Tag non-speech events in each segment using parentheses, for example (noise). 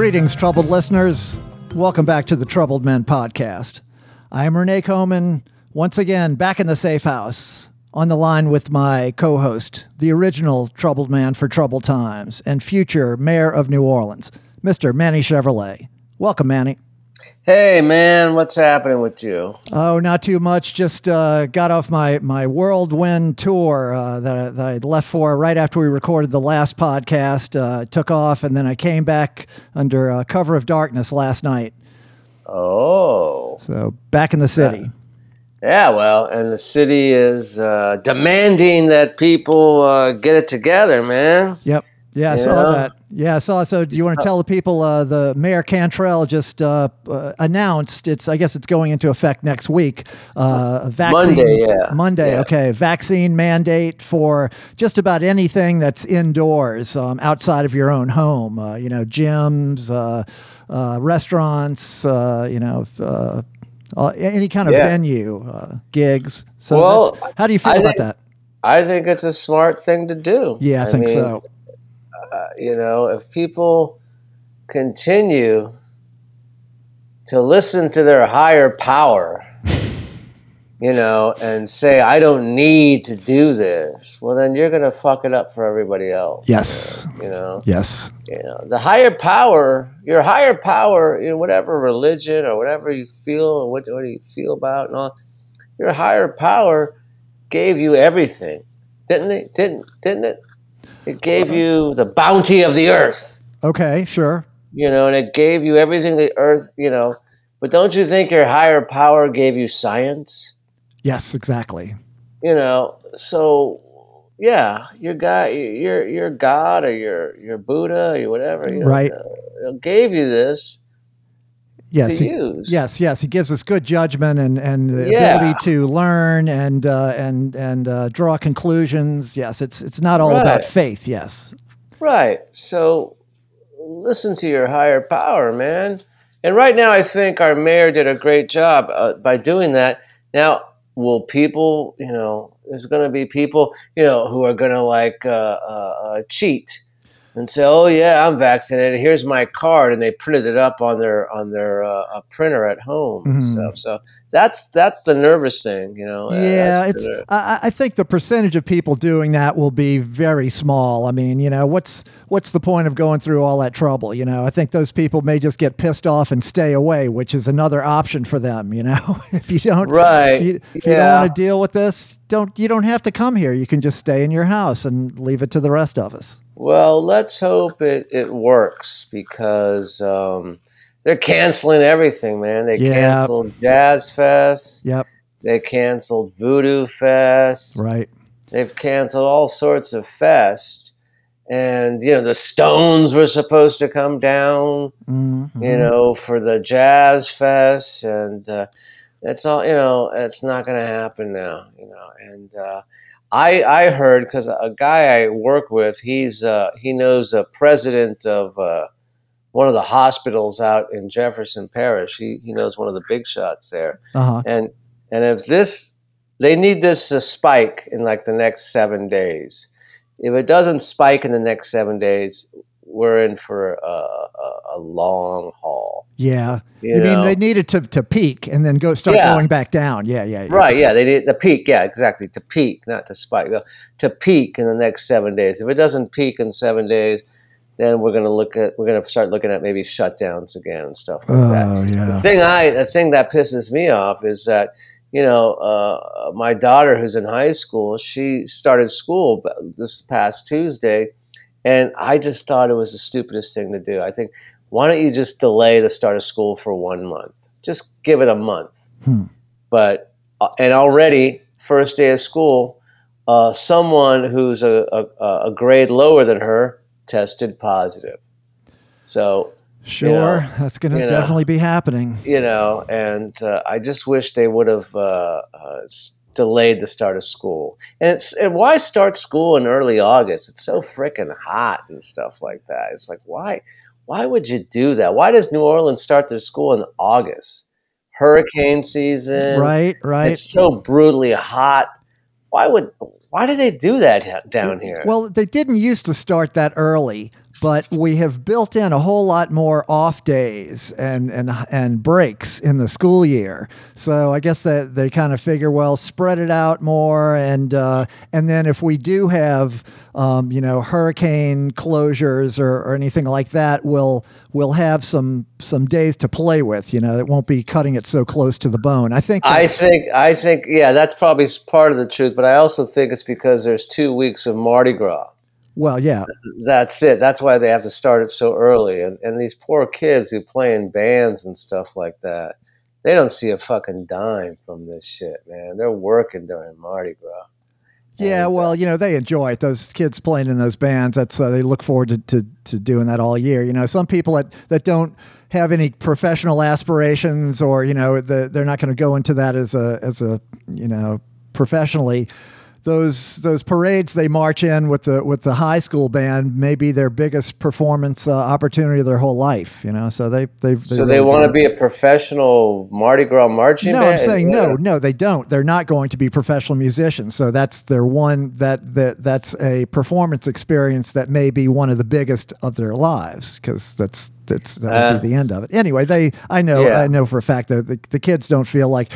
Greetings, troubled listeners. Welcome back to the Troubled Men podcast. I am Renee Coman, once again back in the safe house, on the line with my co host, the original troubled man for troubled times and future mayor of New Orleans, Mr. Manny Chevrolet. Welcome, Manny. Hey man, what's happening with you? Oh, not too much. Just uh, got off my my whirlwind tour uh, that I, that I left for right after we recorded the last podcast. Uh, took off and then I came back under uh, cover of darkness last night. Oh, So back in the city. yeah. Well, and the city is uh, demanding that people uh, get it together, man. Yep. Yeah, I saw that. Yeah, I saw. So, do you want to tell the people uh, the Mayor Cantrell just uh, uh, announced it's? I guess it's going into effect next week. Uh, vaccine Monday, yeah. Monday. Yeah. Okay, vaccine mandate for just about anything that's indoors, um, outside of your own home. Uh, you know, gyms, uh, uh, restaurants. Uh, you know. Any kind of Yeah. venue, uh, gigs. So, Well, how do you feel I about think- that? I think it's a smart thing to do. Yeah, I, think mean, so. Uh, you know, if people continue to listen to their higher power, (laughs) you know, and say, I don't need to do this, well, then you're going to fuck it up for everybody else. Yes. You know, Yes. you know, the higher power, your higher power, you know, whatever religion or whatever you feel or what, what do you feel about and all, your higher power gave you everything, didn't it? Didn't, didn't it? It gave you the bounty of the earth Okay. Sure. you know, and it gave you everything the earth, you know. But don't you think your higher power gave you science? Yes. Exactly. You know, so yeah, your guy, your your God or your your Buddha or whatever, you know, Right. uh, gave you this Yes. to he- use. Yes, yes, he gives us good judgment and and the Yeah. ability to learn and uh, and and uh, draw conclusions. Yes, it's it's not all about faith. Yes, Right. So listen to your higher power, man. And right now, I think our mayor did a great job uh, by doing that. Now, will people, you know, there's going to be people, you know, who are going to like uh, uh, uh, cheat and say, "Oh yeah, I'm vaccinated. Here's my card," and they printed it up on their on their uh, printer at home and Mhm. stuff. So that's that's the nervous thing, you know. Uh, yeah. that's It's the- I, I think the percentage of people doing that will be very small. I mean, you know, what's what's the point of going through all that trouble? You know, I think those people may just get pissed off and stay away, which is another option for them. You know, (laughs) if you don't Right. if you, if you don't want to deal with this, don't you don't have to come here. You can just stay in your house and leave it to the rest of us. Well, let's hope it, it works because um, they're canceling everything, man. They canceled Jazz Fest. Yep. They canceled Voodoo Fest. Right. They've canceled all sorts of fest. And, you know, the Stones were supposed to come down, Mhm. you know, for the Jazz Fest. And uh, it's all, you know, it's not going to happen now, you know. And, uh, I, I heard because a guy I work with, he's uh, he knows a president of uh, one of the hospitals out in Jefferson Parish. He, he knows one of the big shots there, Uh-huh. and and if this, they need this to spike in like the next seven days. If it doesn't spike in the next seven days, we're in for a, a, a long haul. Yeah. You, You, mean they needed to, to peak and then go start Yeah. going back down? Yeah, yeah, yeah. Right, yeah, they need the peak. Yeah, exactly. To peak, not to spike. To peak in the next seven days. If it doesn't peak in seven days, then we're going to look at we're going to start looking at maybe shutdowns again and stuff like that. Oh The yeah. thing I the thing that pisses me off is that you know uh, my daughter who's in high school she started school this past Tuesday, and I just thought it was the stupidest thing to do. I think why don't you just delay the start of school for one month? Just give it a month. Hmm. But uh, and already first day of school, uh, someone who's a, a, a grade lower than her tested positive. So Sure, know, that's going to you know. definitely be happening. you know, and uh, I just wish they would have uh, uh, delayed the start of school. And it's and why start school in early August? It's so freaking hot and stuff like that. It's like why why would you do that? Why does New Orleans start their school in August? Hurricane season, Right, right. It's so brutally hot. Why would why do they do that down here? Well, they didn't used to start that early, but we have built in a whole lot more off days and and and breaks in the school year. So I guess that they kind of figure, well, spread it out more, and uh, and then if we do have um, you know hurricane closures or, or anything like that, we'll we'll have some some days to play with. You know, it won't be cutting it so close to the bone. I think. I think. I think. Yeah, that's probably part of the truth. But I also think it's because there's two weeks of Mardi Gras. Well, yeah. That's it. That's why they have to start it so early. And and these poor kids who play in bands and stuff like that, they don't see a fucking dime from this shit, man. They're working during Mardi Gras. Yeah, And, uh, well, you know, they enjoy it. Those kids playing in those bands, that's uh, they look forward to, to, to doing that all year. You know, some people that, that don't have any professional aspirations or, you know, the, they're not going to go into that as a, as a, you know, professionally. Those those parades they march in with the with the high school band may be their biggest performance uh, opportunity of their whole life. You know, so they they, they so they want to be a professional Mardi Gras marching no, band. I'm saying no, no, they don't. They're not going to be professional musicians. So that's their one that that that's a performance experience that may be one of the biggest of their lives because that's that's that would Uh, be the end of it. Anyway, they I know Yeah. I know for a fact that the, the kids don't feel like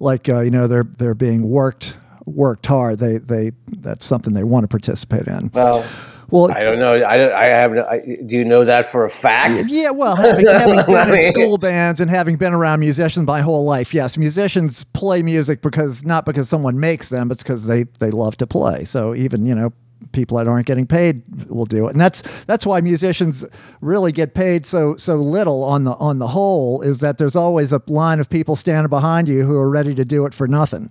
like uh, you know they're they're being worked worked hard. They they that's something they want to participate in. Well, Well, I don't know. I don't. I have. I, do you know that for a fact? Yeah, well, having, having (laughs) been in school bands and having been around musicians my whole life, yes, musicians play music because not because someone makes them, but because they they love to play. So even you know people that aren't getting paid will do it, and that's that's why musicians really get paid so so little on the on the whole is that there's always a line of people standing behind you who are ready to do it for nothing.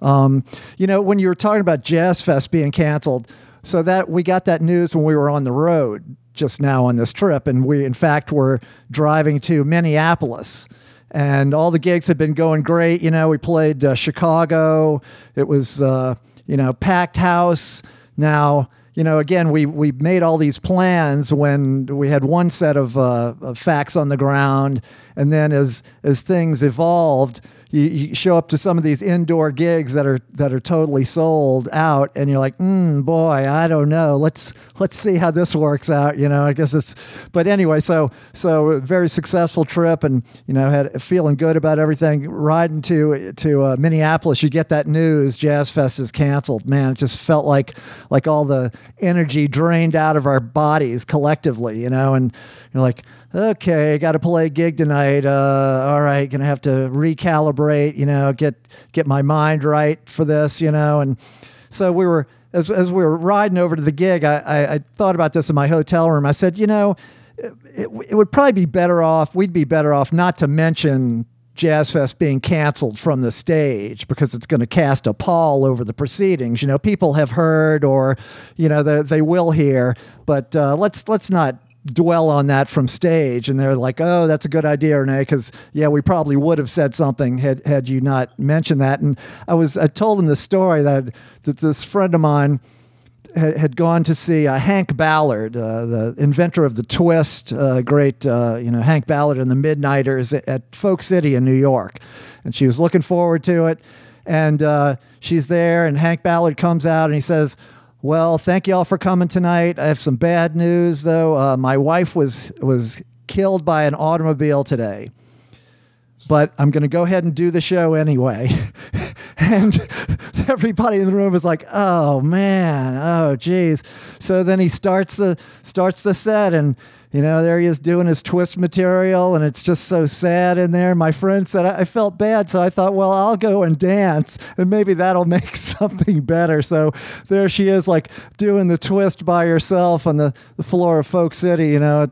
Um, you know, when you were talking about Jazz Fest being canceled, so that we got that news when we were on the road just now on this trip, and we in fact were driving to Minneapolis, and all the gigs had been going great. You know, we played uh, Chicago. It was uh, you know packed house. Now. You know, again, we we made all these plans when we had one set of, uh, of facts on the ground, and then as as things evolved, you, you show up to some of these indoor gigs that are that are totally sold out, and you're like, mm, boy, I don't know. Let's let's see how this works out. You know, I guess it's. But anyway, so so very successful trip, and you know, had feeling good about everything. Riding to to uh, Minneapolis, you get that news: Jazz Fest is canceled. Man, it just felt like like all the energy drained out of our bodies collectively. You know, and you're like okay, got to play a gig tonight. Uh, all right, gonna have to recalibrate. You know, get get my mind right for this. You know, and so we were as as we were riding over to the gig. I I, I thought about this in my hotel room. I said, you know, it, it, it would probably be better off. We'd be better off not to mention. Jazz Fest being canceled from the stage because it's going to cast a pall over the proceedings. You know, people have heard or, you know, they, they will hear, but uh, let's let's not dwell on that from stage and they're like oh that's a good idea renee because yeah we probably would have said something had had you not mentioned that and i was i told them the story that that this friend of mine had, had gone to see uh, Hank Ballard, uh, the inventor of the twist, uh, great, uh, you know, Hank Ballard and the Midnighters at, at Folk City in New York. And she was looking forward to it. And uh, she's there, and Hank Ballard comes out and he says, well, thank you all for coming tonight. I have some bad news, though. Uh, my wife was was killed by an automobile today, but I'm going to go ahead and do the show anyway. (laughs) and (laughs) everybody in the room is like, "Oh man, oh geez." So then he starts the starts the set, and you know there he is doing his twist material, and it's just so sad in there. My friend said I, felt bad, so I thought, well, I'll go and dance, and maybe that'll (laughs) make something better. So there she is, like doing the twist by herself on the, the floor of Folk City. You know.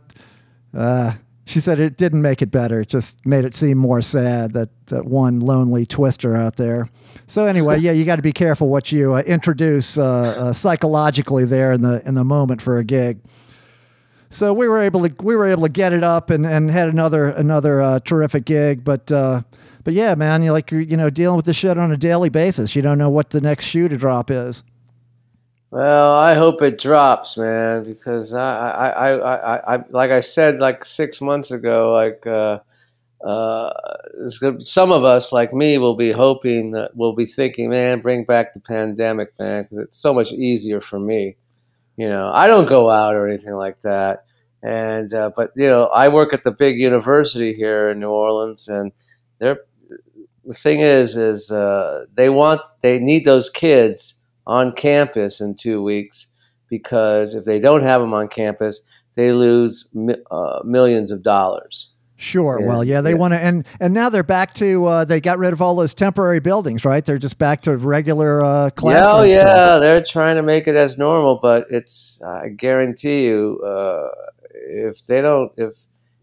Uh, she said it didn't make it better. It just made it seem more sad that, that one lonely twister out there. So anyway, yeah, you got to be careful what you uh, introduce uh, uh, psychologically there in the in the moment for a gig. So we were able to we were able to get it up and, and had another another uh, terrific gig. But uh, but yeah, man, you like you're, you know dealing with the shit on a daily basis. You don't know what the next shoe to drop is. Well, I hope it drops, man, because I, I, I, I, I like I said, like six months ago, like uh, uh, some of us, like me, will be hoping that we'll be thinking, man, bring back the pandemic, man, because it's so much easier for me. You know, I don't go out or anything like that. And uh, but you know, I work at the big university here in New Orleans, and they're the thing is, is uh, they want they need those kids on campus in two weeks because if they don't have them on campus, they lose uh, millions of dollars. Sure. well, yeah, they yeah. want to, and and now they're back to. Uh, they got rid of all those temporary buildings, right? They're just back to regular uh, classroom. Oh, yeah, stuff. they're trying to make it as normal, but it's. I guarantee you, uh, if they don't, if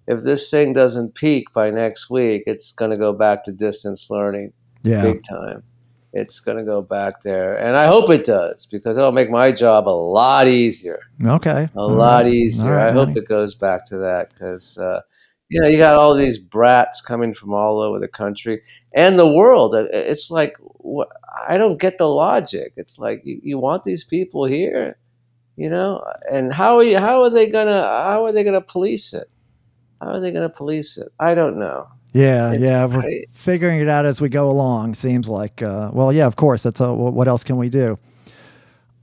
if this thing doesn't peak by next week, it's going to go back to distance learning. Yeah, big time. It's going to go back there, and I hope it does because it'll make my job a lot easier. Okay, a all lot right. easier. Right, I hope it goes back to that because uh, you know, you got all these brats coming from all over the country and the world. It's like, I don't get the logic. It's like, you, you want these people here, you know, and how are you, how are they gonna, how are they gonna police it? How are they gonna police it? I don't know. Yeah, it's yeah, great. we're figuring it out as we go along. Seems like, uh, well, yeah, of course. That's a, what else can we do?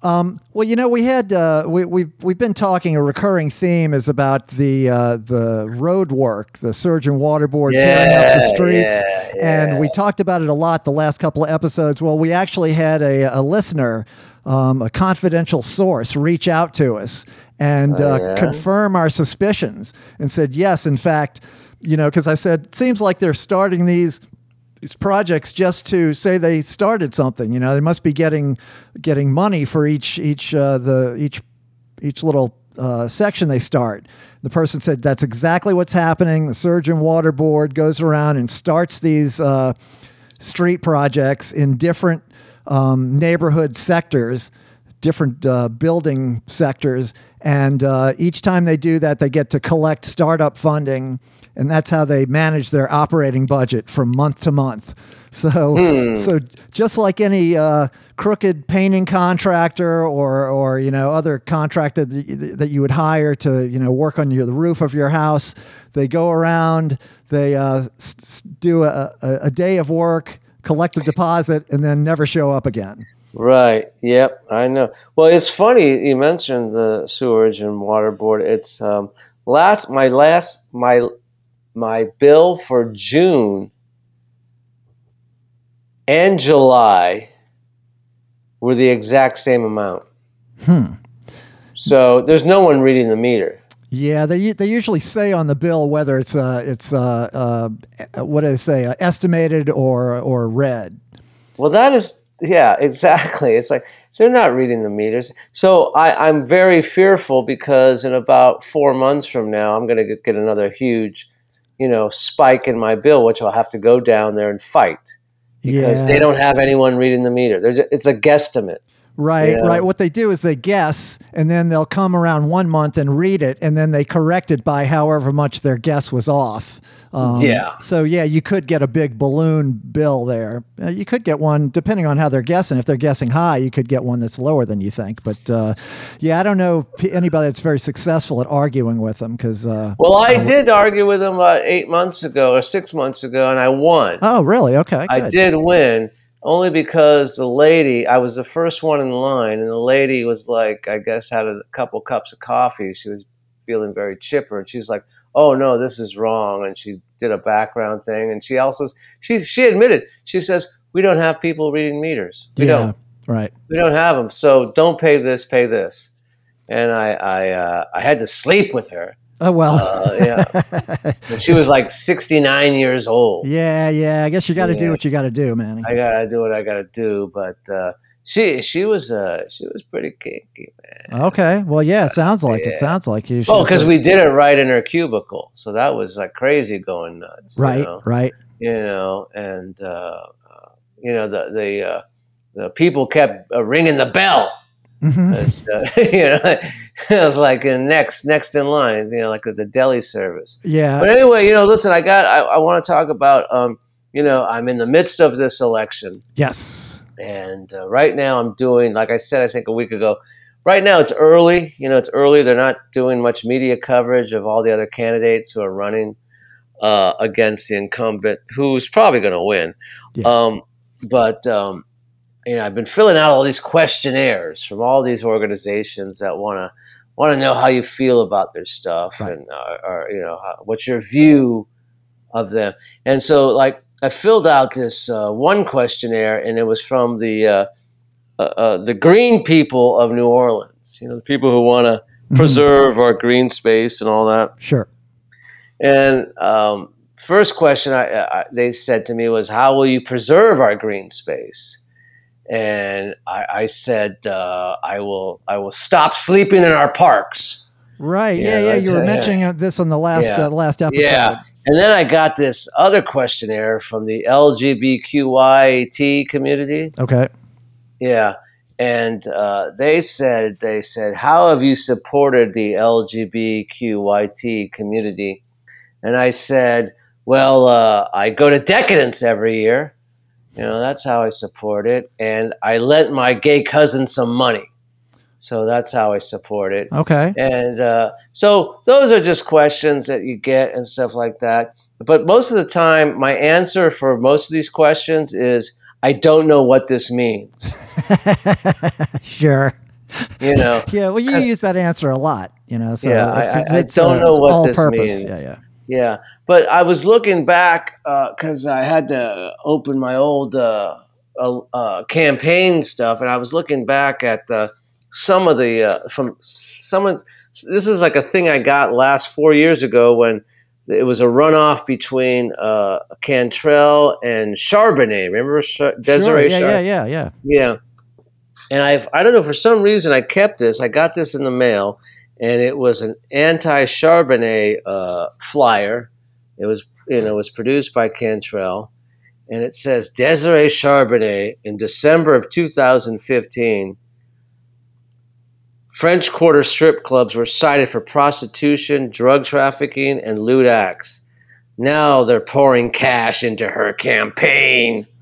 Um, well, you know, we had uh, we, we've we've been talking. A recurring theme is about the uh, the road work, the sewerage and water board yeah, tearing up the streets, yeah, yeah. and we talked about it a lot the last couple of episodes. Well, we actually had a, a listener, um, a confidential source, reach out to us and oh, uh, confirm our suspicions, and said yes, in fact, you know, because I said seems like they're starting these these projects just to say they started something. You know, they must be getting getting money for each each uh, the each each little uh, section they start. The person said that's exactly what's happening. The Sewerage and Water Board goes around and starts these uh, street projects in different um, neighborhood sectors, different uh, building sectors, and uh, each time they do that, they get to collect startup funding and that's how they manage their operating budget from month to month. (laughs) So, hmm. so just like any uh, crooked painting contractor or, or you know other contractor that you would hire to you know work on your, the roof of your house, they go around, they uh, do a, a day of work, collect a deposit, and then never show up again. Right. Yep. I know. Well, it's funny you mentioned the sewerage and water board. It's um, last my last my my bill for June and July were the exact same amount. Hmm. So there's no one reading the meter. Yeah, they they usually say on the bill whether it's uh it's uh, uh what do they say uh, estimated or or read. Well, that is yeah (laughs) exactly. It's like they're not reading the meters. So I, I'm very fearful because in about four months from now I'm going to get, another huge you know, spike in my bill, which I'll have to go down there and fight because yeah. they don't have anyone reading the meter. Just, it's a guesstimate. Right, you know? right. What they do is they guess, and then they'll come around one month and read it, and then they correct it by however much their guess was off. Um, yeah. So yeah, you could get a big balloon bill there. Uh, you could get one depending on how they're guessing. If they're guessing high, you could get one that's lower than you think. But uh, yeah, I don't know anybody that's very successful at arguing with them because. Uh, well, I did argue with them about eight months ago or six months ago, and I won. Oh, really? Okay. Good. I did win only because the lady I was the first one in line, and the lady was like, I guess had a couple cups of coffee. She was feeling very chipper, and she's like oh no, this is wrong, and she did a background thing, and she also she she admitted she says we don't have people reading meters. We yeah, don't. Right. We don't have them, so don't pay this, pay this, and I I uh, I had to sleep with her. Oh well, uh, yeah. And (laughs) she was like sixty nine years old. Yeah, yeah. I guess you got to do what you got to do, man. I got to do what I got to do, but uh, she she was uh she was pretty kinky, man. Okay, well, yeah, it sounds like yeah. it sounds like you. Oh, because we did it right in her cubicle, so that was like crazy going nuts. Right, you know? right. You know, and uh, uh, you know the the uh, the people kept uh, ringing the bell. Mm-hmm. Uh, (laughs) you know, (laughs) it was like next next in line. You know, like the deli service. Yeah. But anyway, you know, listen, I got I, I want to talk about. Um, you know, I'm in the midst of this election. Yes and uh, right now, I'm doing, like I said, I think a week ago. Right now, it's early. You know, it's early. They're not doing much media coverage of all the other candidates who are running uh, against the incumbent, who's probably going to win. Yeah. Um, but um, you know, I've been filling out all these questionnaires from all these organizations that want to want to know how you feel about their stuff Right. and uh, or you know how, what's your view of them. And so, like, I filled out this uh, one questionnaire, and it was from the uh, uh, uh, the green people of New Orleans. You know, the people who want to Mhm. preserve our green space and all that. Sure. And um, first question I, I, they said to me was, "How will you preserve our green space?" And I, I said, uh, "I will. I will stop sleeping in our parks." Right. Yeah, Yeah. Yeah. You were yeah. mentioning this on the last Yeah. uh, last episode. Yeah. And then I got this other questionnaire from the LGBTQIT community. Okay. Yeah. And uh, they said, they said, how have you supported the LGBTQIT community? And I said, well, uh, I go to Decadence every year. You know, that's how I support it. And I lent my gay cousin some money. So that's how I support it. Okay. And uh, so those are just questions that you get and stuff like that. But most of the time, my answer for most of these questions is I don't know what this means. (laughs) sure. You know, (laughs) Yeah. Well, you use that answer a lot. You know. So Yeah, I- it's, I- it's, I don't uh, know it's what all this purpose. means. Yeah. Yeah. yeah. But I was looking back because I had to open my old uh, uh, uh, campaign stuff, and I was looking back at uh, some of the uh, from some of this is like a thing I got last four years ago when it was a runoff between uh, Cantrell and Charbonnet. Remember Char- Desiree? Sure. Yeah. Char- Yeah. Yeah. Yeah. yeah. And I've I don't know for some reason I kept this. I got this in the mail, and it was an anti-Charbonnet uh, flyer. It was you know it was produced by Cantrell, and it says Desiree Charbonnet in December of 2015. French Quarter strip clubs were cited for prostitution, drug trafficking, and lewd acts. Now they're pouring cash into her campaign. (laughs)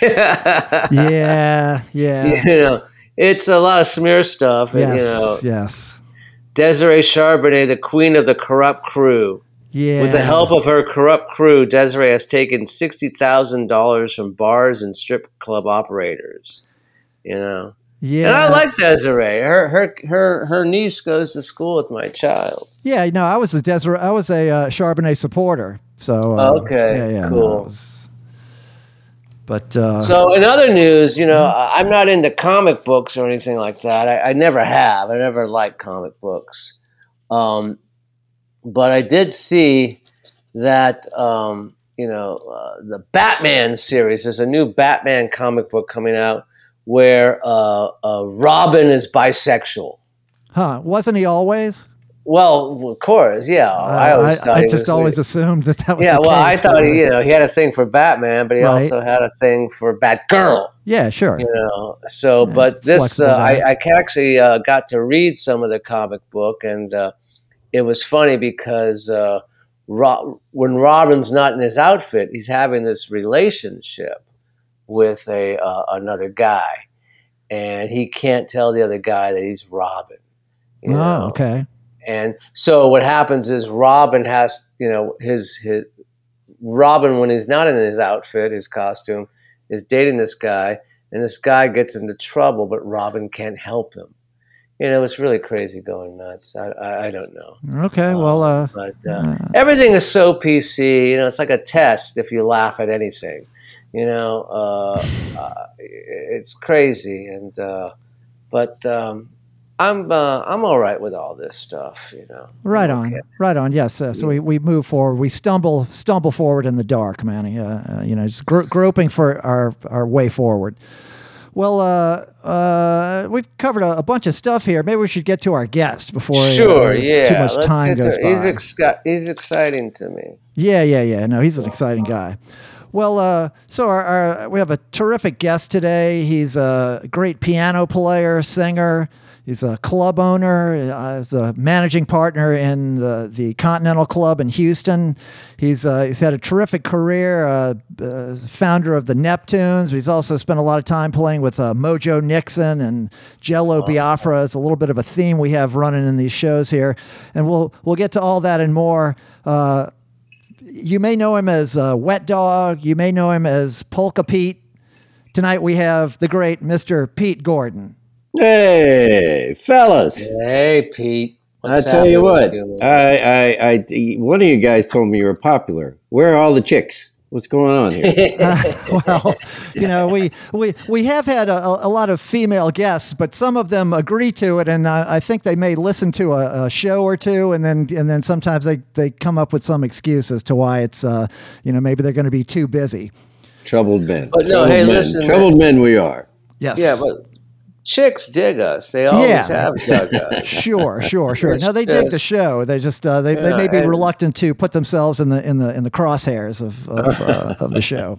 Yeah. Yeah. you know, it's a lot of smear stuff. And, Yes. you know, yes. Desiree Charbonnet, the queen of the corrupt crew. Yeah. With the help of her corrupt crew, Desiree has taken sixty thousand dollars from bars and strip club operators. You know, Yeah. and I like Desiree. Her her her her niece goes to school with my child. Yeah, no, I was a Desiree. I was a uh, Charbonnet supporter. So uh, Okay, yeah, yeah, cool. it was- but uh, So, in other news, you know, I'm not into comic books or anything like that. I, I never have. I never liked comic books. Um, but I did see that, um, you know, uh, the Batman series, there's a new Batman comic book coming out where uh, uh, Robin is bisexual. huh? Wasn't he always? Well, of course, yeah. I always thought I, just always assumed that that was. Yeah, well, I thought he, uh, you know he had a thing for Batman, but he Right. also had a thing for Batgirl. Yeah, sure. you know so Yeah, but this uh. I, I actually uh, got to read some of the comic book and uh, it was funny because uh, when robin's not in his outfit he's having this relationship with a uh, another guy and he can't tell the other guy that he's robin you oh, know? okay. And so what happens is Robin has, you know, his his Robin when he's not in his outfit, his costume, is dating this guy, and this guy gets into trouble, but Robin can't help him. You know, it's really crazy going nuts. I I, I don't know, Okay. Well, uh, but uh, uh, everything is so PC. You know, it's like a test if you laugh at anything. You know, uh, uh, it's crazy, and uh, but um, I'm uh, I'm all right with all this stuff. You know, right on, okay. right on. Yes. Uh, so we, we move forward. We stumble stumble forward in the dark, Manny. Uh, uh, you know, just gro- groping for our our way forward. Well, uh, uh, we've covered a, a bunch of stuff here. Maybe we should get to our guest before Sure, yeah. too much let's time goes to- by. He's, exci- he's exciting to me. Yeah, yeah, yeah. No, he's an exciting guy. Well, uh, so our, our, we have a terrific guest today. He's a great piano player, singer. He's a club owner. Uh, he's a managing partner in the, the Continental Club in Houston. He's uh, he's had a terrific career. Uh, uh, founder of the Neptunes. He's also spent a lot of time playing with uh, Mojo Nixon and Jello Biafra. It's a little bit of a theme we have running in these shows here, and we'll we'll get to all that and more. Uh, you may know him as uh, Wet Dog. You may know him as Polka Pete. Tonight we have the great Mr. Pete Gordon. Hey, fellas. Hey, Pete. I tell you what, I, I, I, one of you guys told me you were popular. Where are all the chicks? What's going on here? uh, (laughs) (laughs) well, you know, we we we have had a, a, lot of female guests, but some of them agree to it, and I, I think they may listen to a, a, show or two, and then and then sometimes they, they come up with some excuse as to why it's uh, you know maybe they're going to be too busy. Troubled men. But no, Troubled hey, men. listen, troubled men we are. Yes. Yeah, but chicks dig us. They always yeah. have dug us. (laughs) sure, sure, sure. No, they dig the show. They just uh, they, yeah, they may be reluctant to put themselves in the in the in the crosshairs of of, uh, (laughs) of the show.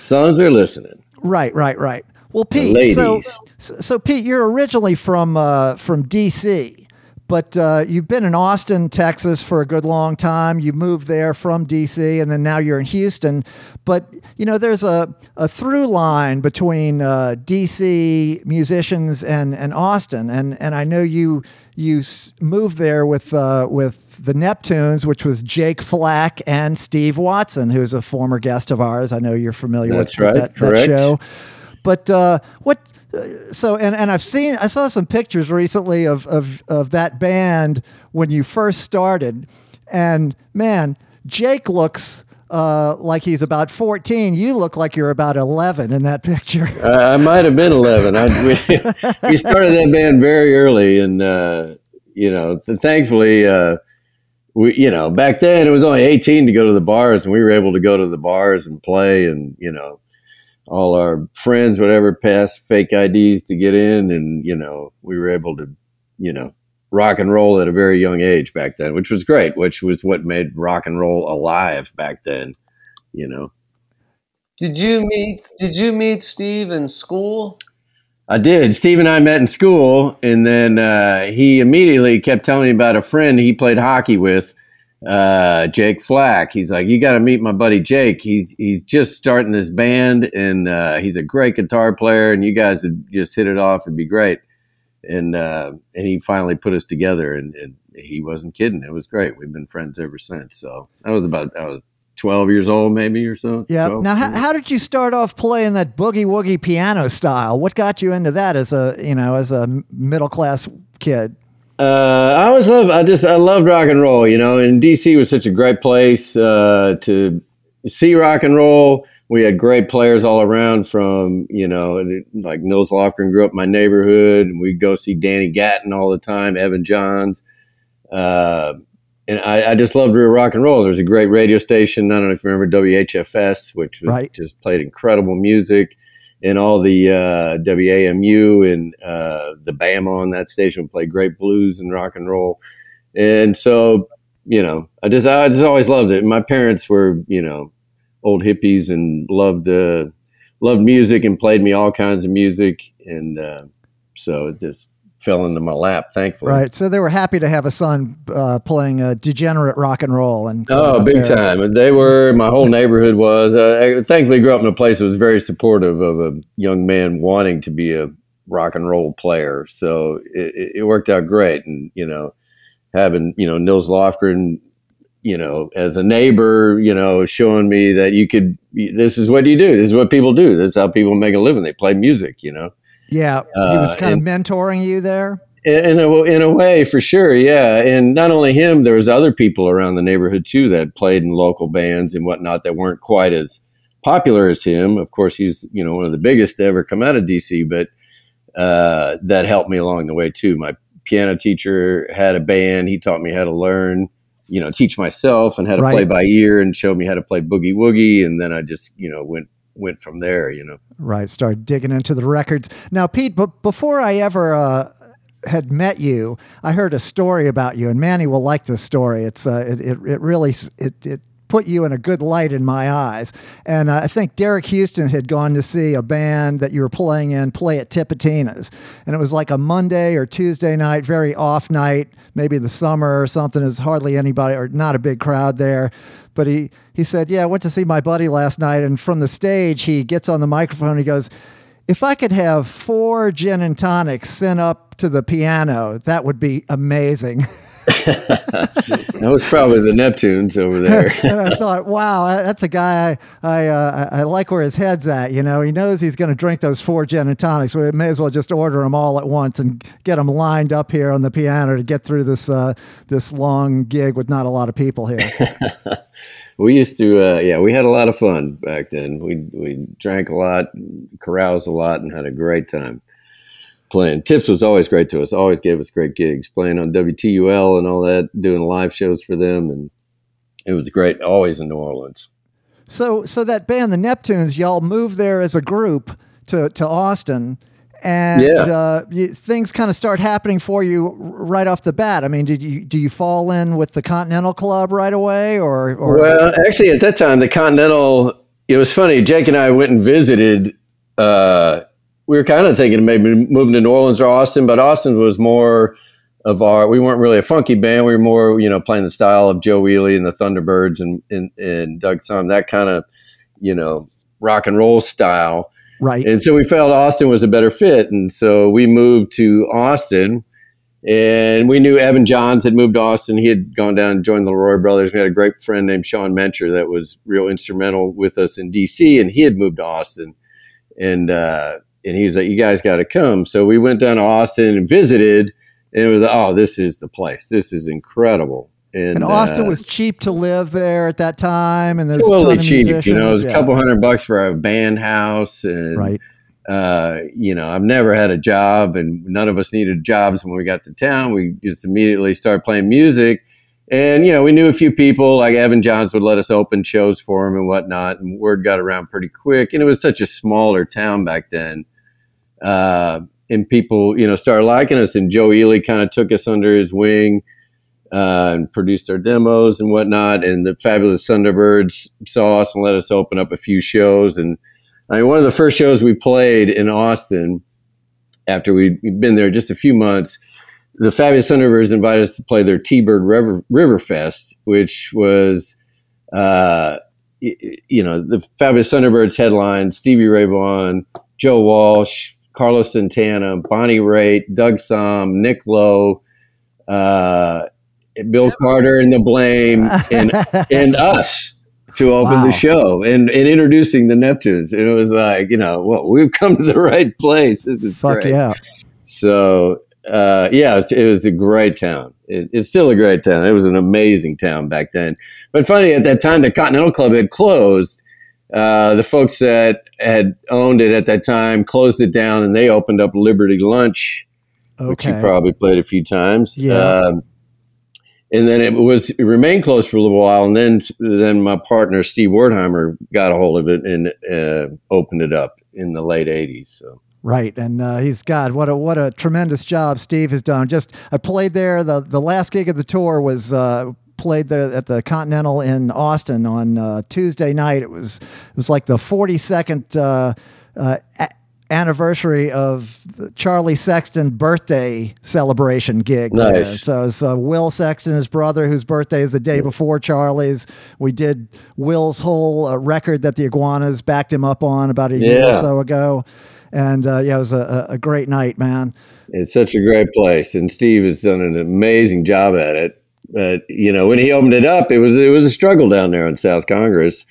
As long as they're listening. Right, right, right. Well, Pete, so so Pete, you're originally from uh, from DC but uh, you've been in Austin, Texas for a good long time. You moved there from DC, and then now you're in Houston. But you know, there's a, a through line between uh, DC musicians and, and Austin, and and I know you you moved there with uh, with the Neptunes, which was Jake Flack and Steve Watson, who's a former guest of ours. I know you're familiar That's with, right, that, that show. But uh, what so and and I've seen I saw some pictures recently of of of that band when you first started, and man, Jake looks. Uh, like he's about 14. You look like you're about 11 in that (laughs) picture. uh, I might have been 11. I, we, (laughs) we, started that band very early, and uh, you know, thankfully, uh, we, you know, back then it was only 18 to go to the bars, and we were able to go to the bars and play, and you know, all our friends, whatever, passed fake IDs to get in, and you know we were able to, you know, rock and roll at a very young age back then, which was great. Which was what made rock and roll alive back then, you know. Did you meet? Did you meet Steve in school? I did. Steve and I met in school, and then uh, he immediately kept telling me about a friend he played hockey with uh, Jake Flack. He's like, you got to meet my buddy Jake. He's he's just starting this band, and uh, he's a great guitar player. And you guys would just hit it off. It'd be great. And uh, and he finally put us together, and, and, he wasn't kidding. It was great. We've been friends ever since. So that was about I was 12 years old, maybe or so. Yeah. Now, how, how, did you start off playing that boogie woogie piano style? What got you into that as a you know as a middle class kid? Uh, I always love. I just I loved rock and roll. You know, and DC was such a great place uh, to see rock and roll. We had great players all around. From you know, like Nils Lofgren grew up in my neighborhood, and we'd go see Danny Gatton all the time, Evan Johns. Uh, and I, I, just loved real rock and roll. There was a great radio station. I don't know if you remember WHFS, which was right. just played incredible music and all the uh, WAMU and uh, the Bama on that station play great blues and rock and roll. And so, you know, I just I just always loved it. My parents were, you know, old hippies and loved uh, loved music and played me all kinds of music, and uh, so it just fell into my lap, thankfully. Right. So they were happy to have a son uh, playing a degenerate rock and roll. And oh, big there. time. They were. My whole neighborhood was. Uh, I thankfully grew up in a place that was very supportive of a young man wanting to be a rock and roll player. So it, it worked out great. And you know, having you know Nils Lofgren, you know, as a neighbor, you know, showing me that you could. This is what you do. This is what people do. This is how people make a living. They play music. You know. Yeah, he was uh, kind uh, of mentoring you there. In a, in a way, for sure, yeah. And not only him, there was other people around the neighborhood too that played in local bands and whatnot that weren't quite as popular as him. Of course, he's you know one of the biggest to ever come out of DC, but uh, that helped me along the way too. My piano teacher had a band; he taught me how to learn, you know, teach myself and how to right. play by ear, and showed me how to play boogie woogie. And then I just you know went went from there, you know. Right, start digging into the records. Now, Pete, but before I ever uh, had met you, I heard a story about you, and Manny will like this story. It's uh, it, it, it really it, it put you in a good light in my eyes. And uh, I think Derek Huston had gone to see a band that you were playing in play at Tipitina's. And it was like a Monday or Tuesday night, very off night, maybe the summer or something. There's hardly anybody or not a big crowd there. But he, he said, Yeah, I went to see my buddy last night. And from the stage, he gets on the microphone. He goes, if I could have four gin and tonics sent up to the piano, that would be amazing. (laughs) (laughs) that was probably the Neptunes over there. (laughs) and I thought, wow, that's a guy I I, uh, I like where his head's at. You know, he knows he's going to drink those four gin and tonics. So we may as well just order them all at once and get them lined up here on the piano to get through this uh, this long gig with not a lot of people here. (laughs) we used to, uh, yeah, we had a lot of fun back then. We we drank a lot, caroused a lot, and had a great time playing. Tips was always great to us. Always gave us great gigs, playing on WTUL and all that, doing live shows for them, and it was great. Always in New Orleans. So, so that band, the Neptunes, y'all moved there as a group to to Austin, and Yeah. uh, you, things kind of start happening for you right off the bat. I mean, did you do you fall in with the Continental Club right away, or, or Well, actually, at that time, the Continental. It was funny. Jake and I went and visited. Uh, we were kind of thinking maybe moving to New Orleans or Austin, but Austin was more of our. We weren't really a funky band. We were more, you know, playing the style of Joe Ely and the Thunderbirds and and, and Doug Sahm, that kind of, you know, rock and roll style. right? And so we felt Austin was a better fit. And so we moved to Austin. And we knew Evan Johns had moved to Austin. He had gone down and joined the Leroy Brothers. We had a great friend named Sean Mencher that was real instrumental with us in DC, and he had moved to Austin. And uh, and he was like, "You guys got to come." So we went down to Austin and visited, and it was oh, this is the place. This is incredible. And, And Austin uh, was cheap to live there at that time, and there's a ton totally of cheap. musicians. You know, it was a couple hundred bucks for a band house, and right? uh, you know, I've never had a job, and none of us needed jobs when we got to town. We just immediately started playing music, and you know, we knew a few people like Evan Johns would let us open shows for him and whatnot, and word got around pretty quick. And it was such a smaller town back then, uh, and people, you know, started liking us. And Joe Ely kind of took us under his wing. Uh, and produced our demos and whatnot, and the fabulous Thunderbirds saw us and let us open up a few shows, and I mean, one of the first shows we played in Austin after we'd been there just a few months, the Fabulous Thunderbirds invited us to play their T-Bird River, River Fest, which was, uh, you know, the Fabulous Thunderbirds headline, Stevie Ray Vaughan, Joe Walsh, Carlos Santana, Bonnie Raitt, Doug Sahm, Nick Lowe, uh, Bill Carter and the Blame, (laughs) and, and us to open Wow. the show and, and introducing the Neptunes. And it was like, you know, well, we've come to the right place. This is Fuck great. yeah! So, uh, yeah, it was, it was a great town. It, it's still a great town. It was an amazing town back then. But funny, at that time, the Continental Club had closed. Uh, the folks that had owned it at that time closed it down and they opened up Liberty Lunch which you probably played a few times. Yeah. Um, and then it was it remained closed for a little while, and then then my partner Steve Wertheimer got a hold of it and uh, opened it up in the late '80s. So right. And uh, he's God. What a what a tremendous job Steve has done. Just I played there. the The last gig of the tour was. Uh, Played there at the Continental in Austin on uh, Tuesday night. It was it was like the forty second uh, uh, a- anniversary of the Charlie Sexton birthday celebration gig. there. Nice. So it's uh, Will Sexton, his brother, whose birthday is the day before Charlie's. We did Will's whole uh, record that the Iguanas backed him up on about a year or so ago. And uh, yeah, it was a a great night, man. it's such a great place, and Steve has done an amazing job at it. But you know, when he opened it up, it was it was a struggle down there on South Congress.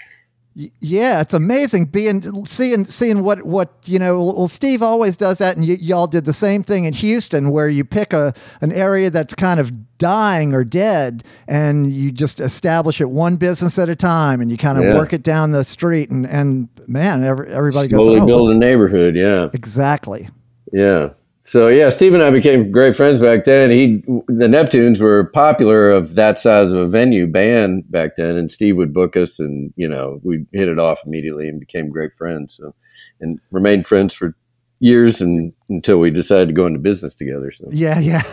Yeah, it's amazing being seeing seeing what what you know. Well, Steve always does that, and y- y'all did the same thing in Houston, where you pick a an area that's kind of dying or dead, and you just establish it one business at a time, and you kind of Yeah. work it down the street, and and man, every, everybody goes, Slowly oh, build a neighborhood. Yeah. exactly. Yeah. So yeah, Steve and I became great friends back then. He, the Neptunes were popular of that size of a venue band back then, and Steve would book us, and you know we hit it off immediately and became great friends. So, and remained friends for years and until we decided to go into business together. So Yeah, yeah.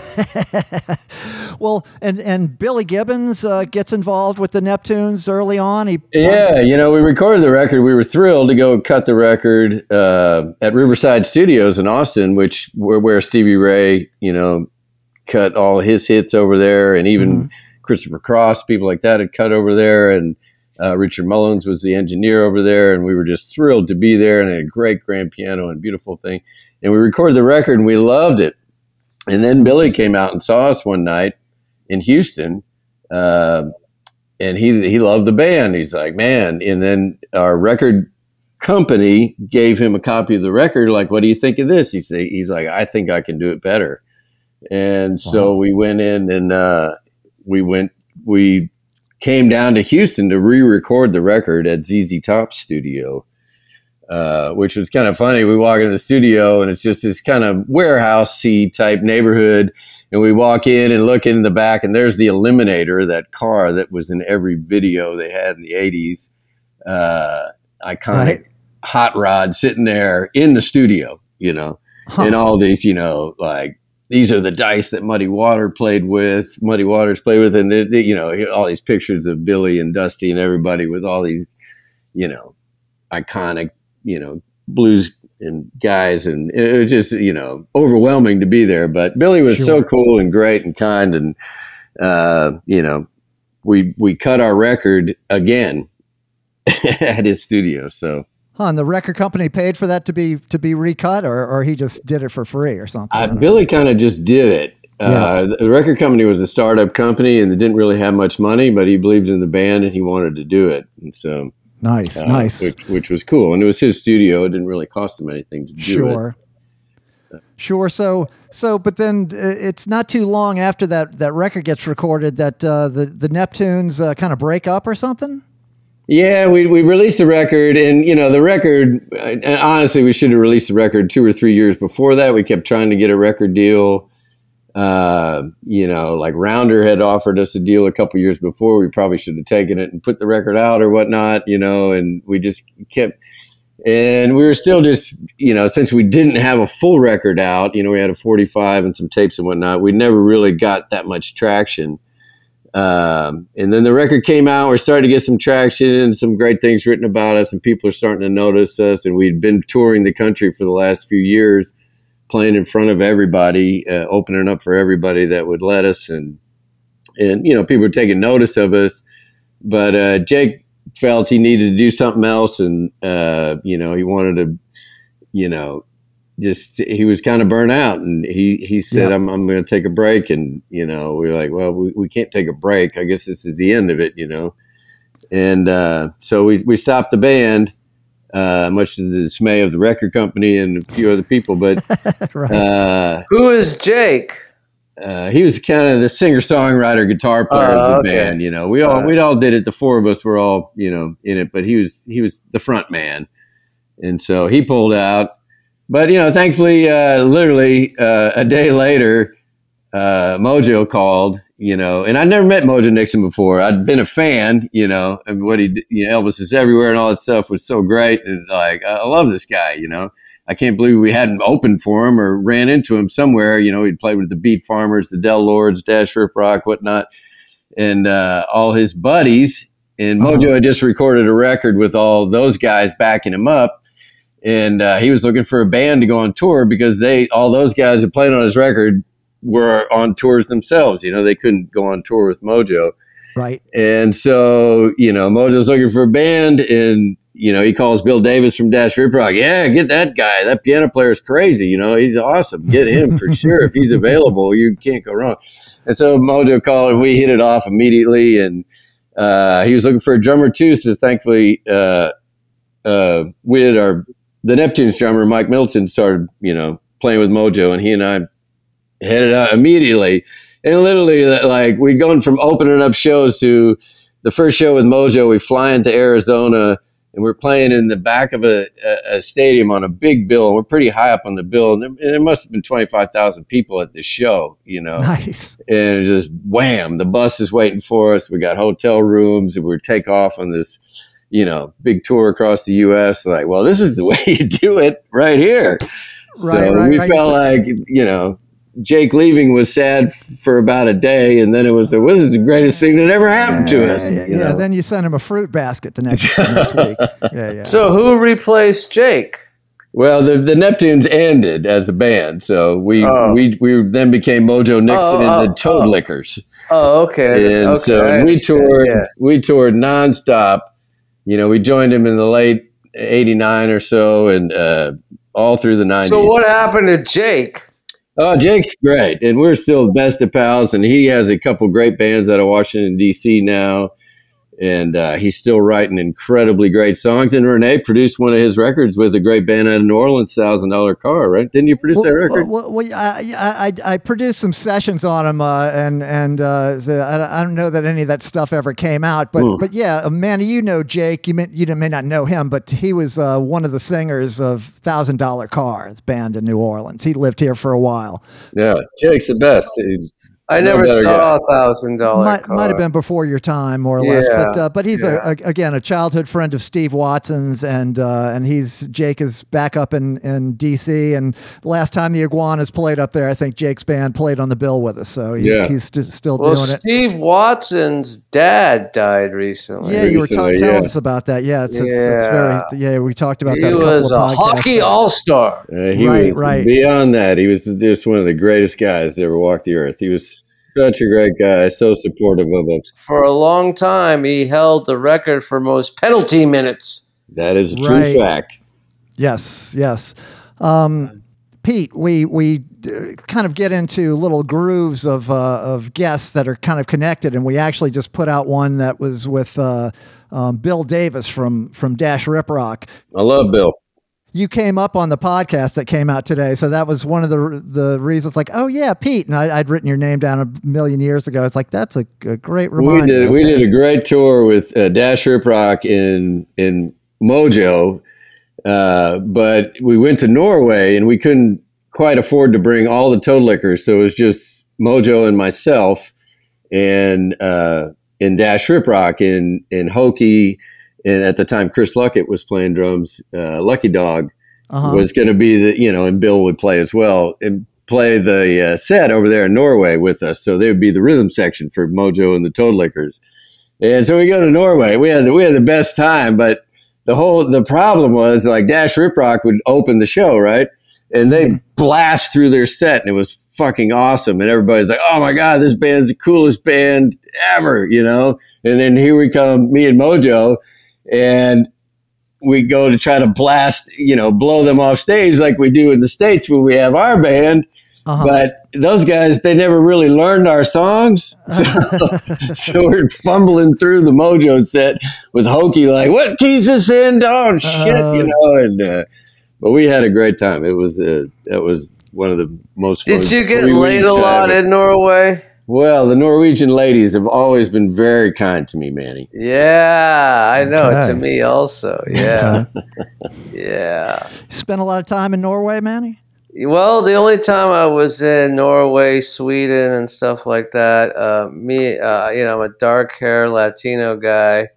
(laughs) well, and and Billy Gibbons uh, gets involved with the Neptunes early on. He yeah, you know we recorded the record. We were thrilled to go cut the record uh, at Riverside Studios in Austin, which where, where Stevie Ray, you know, cut all his hits over there, and even Christopher Cross, people like that, had cut over there, and uh, Richard Mullins was the engineer over there, and we were just thrilled to be there, and had a great grand piano and beautiful thing, and we recorded the record, and we loved it. And then Billy came out and saw us one night, in Houston. Uh, and he he loved the band. He's like, man. And then our record company gave him a copy of the record. Like, what do you think of this? He say, he's like, I think I can do it better. And wow. so we went in and uh, we went we came down to Houston to re-record the record at ZZ Top Studio. Uh, which was kind of funny. We walk into the studio and it's just this kind of warehouse type neighborhood and we walk in and look in the back, and there's the Eliminator, that car that was in every video they had in the 80s. Uh, iconic right. hot rod sitting there in the studio, you know, huh. and all these, you know, like these are the dice that Muddy Water played with, Muddy Waters played with, and they, they, you know, all these pictures of Billy and Dusty and everybody with all these, you know, iconic, you know, blues and guys, and it was just you know overwhelming to be there. But Billy was sure. so cool and great and kind, and uh, you know we we cut our record again (laughs) at his studio. So. Huh, and the record company paid for that to be to be recut, or, or he just did it for free or something. Uh, Billy kind of just did it. Yeah. Uh, the record company was a startup company, and they didn't really have much money, but he believed in the band and he wanted to do it. And so Nice, uh, nice. Which, which, was cool, and it was his studio. It didn't really cost him anything to do sure. it. Sure. So, so, but then uh, it's not too long after that that record gets recorded that uh, the the Neptunes uh, kind of break up or something. Yeah, we we released the record, and you know the record. Uh, honestly, we should have released the record two or three years before that. We kept trying to get a record deal uh, you know, like Rounder had offered us a deal a couple years before. We probably should have taken it and put the record out or whatnot, you know, and we just kept, and we were still just, you know, since we didn't have a full record out, you know, we had a 45 and some tapes and whatnot, we never really got that much traction. Um, and then the record came out, we're starting to get some traction and some great things written about us, and people are starting to notice us. And we'd been touring the country for the last few years playing in front of everybody, uh, opening up for everybody that would let us, and and you know people were taking notice of us. But uh, Jake felt he needed to do something else, and uh, you know he wanted to, you know, just he was kind of burnt out, and he he said, yeah. "I'm I'm going to take a break," and you know we are like, "Well, we, we can't take a break. I guess this is the end of it," you know. And uh, so we, we stopped the band, uh, much to the dismay of the record company and a few other people. But (laughs) right. uh, who is Jake? Uh, he was kind of the singer songwriter guitar player of the oh, okay. band. You know, we all we all did it. The four of us were all you know in it, but he was he was the front man, and so he pulled out. But you know, thankfully, uh, literally uh, a day later, uh, Mojo called you know, and I'd never met Mojo Nixon before. I'd been a fan, you know, of what he, you know, Elvis is everywhere and all that stuff was so great. And like, I love this guy, you know. I can't believe we hadn't opened for him or ran into him somewhere. You know, he'd played with the Beat Farmers, the Del Lords, Dash Rip Rock, whatnot, and uh, all his buddies. And uh-huh. Mojo had just recorded a record with all those guys backing him up. And uh, he was looking for a band to go on tour because they, all those guys that played on his record were on tours themselves. You know, they couldn't go on tour with Mojo. Right. And so, you know, Mojo's looking for a band and, you know, he calls Bill Davis from Dash Rip Rock. Yeah, get that guy. That piano player is crazy. You know, he's awesome. Get him for (laughs) sure. If he's available, you can't go wrong. And so Mojo called and we hit it off immediately. And uh, he was looking for a drummer too. So thankfully, uh, uh, we had our, the Neptunes drummer, Mike Middleton, started, you know, playing with Mojo and he and I headed out immediately. And literally, like, we'd gone from opening up shows to the first show with Mojo. We fly into Arizona and we're playing in the back of a, a, stadium on a big bill. And we're pretty high up on the bill. And there, and there must have been 25,000 people at the show, you know. Nice. And just wham, the bus is waiting for us. We got hotel rooms and we take off on this, you know, big tour across the U.S. Like, well, this is the (laughs) way you do it right here. Right, so right, we right. felt like, you know, Jake leaving was sad for about a day, and then it was, "This is the greatest thing that ever happened to us." Yeah, yeah, yeah. then you sent him a fruit basket the next, the next week. (laughs) Yeah, yeah. So who replaced Jake? Well, the the Neptunes ended as a band, so we oh. we we then became Mojo Nixon oh, and the oh, Toad oh. Lickers. Oh, okay. And okay, so we toured yeah. we toured nonstop. You know, we joined him in the late '89 or so, and uh, all through the '90s. So what happened to Jake? Oh, Jake's great, and we're still best of pals. And he has a couple great bands out of Washington D.C. now, and uh, he's still writing incredibly great songs. And Rene produced one of his records with a great band out of New Orleans, Thousand Dollar Car, right? Didn't you produce that record? Well, well, I, I, I produced some sessions on him, uh, and and uh, I, don't know that any of that stuff ever came out, but Mm. but yeah, Amanda, you know Jake. You may, you may not know him, but he was uh, one of the singers of Thousand Dollar Car, the band in New Orleans. He lived here for a while. Yeah, Jake's the best. He's- I never better saw a thousand dollar. Might, might have been before your time, more or less. Yeah, But uh, but he's yeah. a, a, again a childhood friend of Steve Watson's, and uh, and he's Jake is back up in in D.C. And last time the Iguanas played up there, I think Jake's band played on the bill with us, so he's, Yeah. he's st- still Well, doing it. Steve Watson's dad died recently. Yeah, you were recently, telling yeah. us about that. Yeah, it's, it's, it's very yeah. We talked about he that. A couple was of a podcasts hockey all star. Uh, he Right, was right. beyond that. He was just one of the greatest guys to ever walk the earth. He was such a great guy, so supportive of us. For a long time, he held the record for most penalty minutes. That is a true Right. fact. Yes, yes. Um, Pete, we we uh, kind of get into little grooves of uh, of guests that are kind of connected, and we actually just put out one that was with uh, um, Bill Davis from from Dash Rip Rock. I love Bill. You came up on the podcast that came out today, so that was one of the the reasons. Like, oh yeah, Pete, and I, I'd written your name down a million years ago. It's like that's a, a great We reminder. did we did a great tour with uh, Dash Rip Rock in in Mojo, uh, but we went to Norway and we couldn't quite afford to bring all the Toad Lickers, so it was just Mojo and myself, and uh, and Dash Rip Rock in in Hoaky, and at the time Chris Luckett was playing drums. Uh, Lucky Dog Uh-huh. was going to be the you know, and Bill would play as well and play the uh, set over there in Norway with us. So they would be the rhythm section for Mojo and the Toad Lickers. And so we go to Norway. We had we had the best time, but the whole the problem was like Dash Rip Rock would open the show right, and they blast through their set, and it was fucking awesome. And everybody's like, "Oh my god, this band's the coolest band ever," you know. And then here we come, me and Mojo, and we go to try to blast, you know, blow them off stage like we do in the states when we have our band. Uh-huh. But those guys, they never really learned our songs, (laughs) so, (laughs) so we're fumbling through the Mojo set with Hoaky, like, "What keys is in? Oh shit!" Oh. you know. And uh, but we had a great time. It was uh, that was one of the most. Did you get laid a lot in Norway? Well, the Norwegian ladies have always been very kind to me, Manny. Yeah, I know. Okay. To me also. Yeah, yeah. You spent a lot of time in Norway, Manny. Well, the only time I was in Norway, Sweden, and stuff like that, uh, me, uh, you know, I'm a dark hair Latino guy.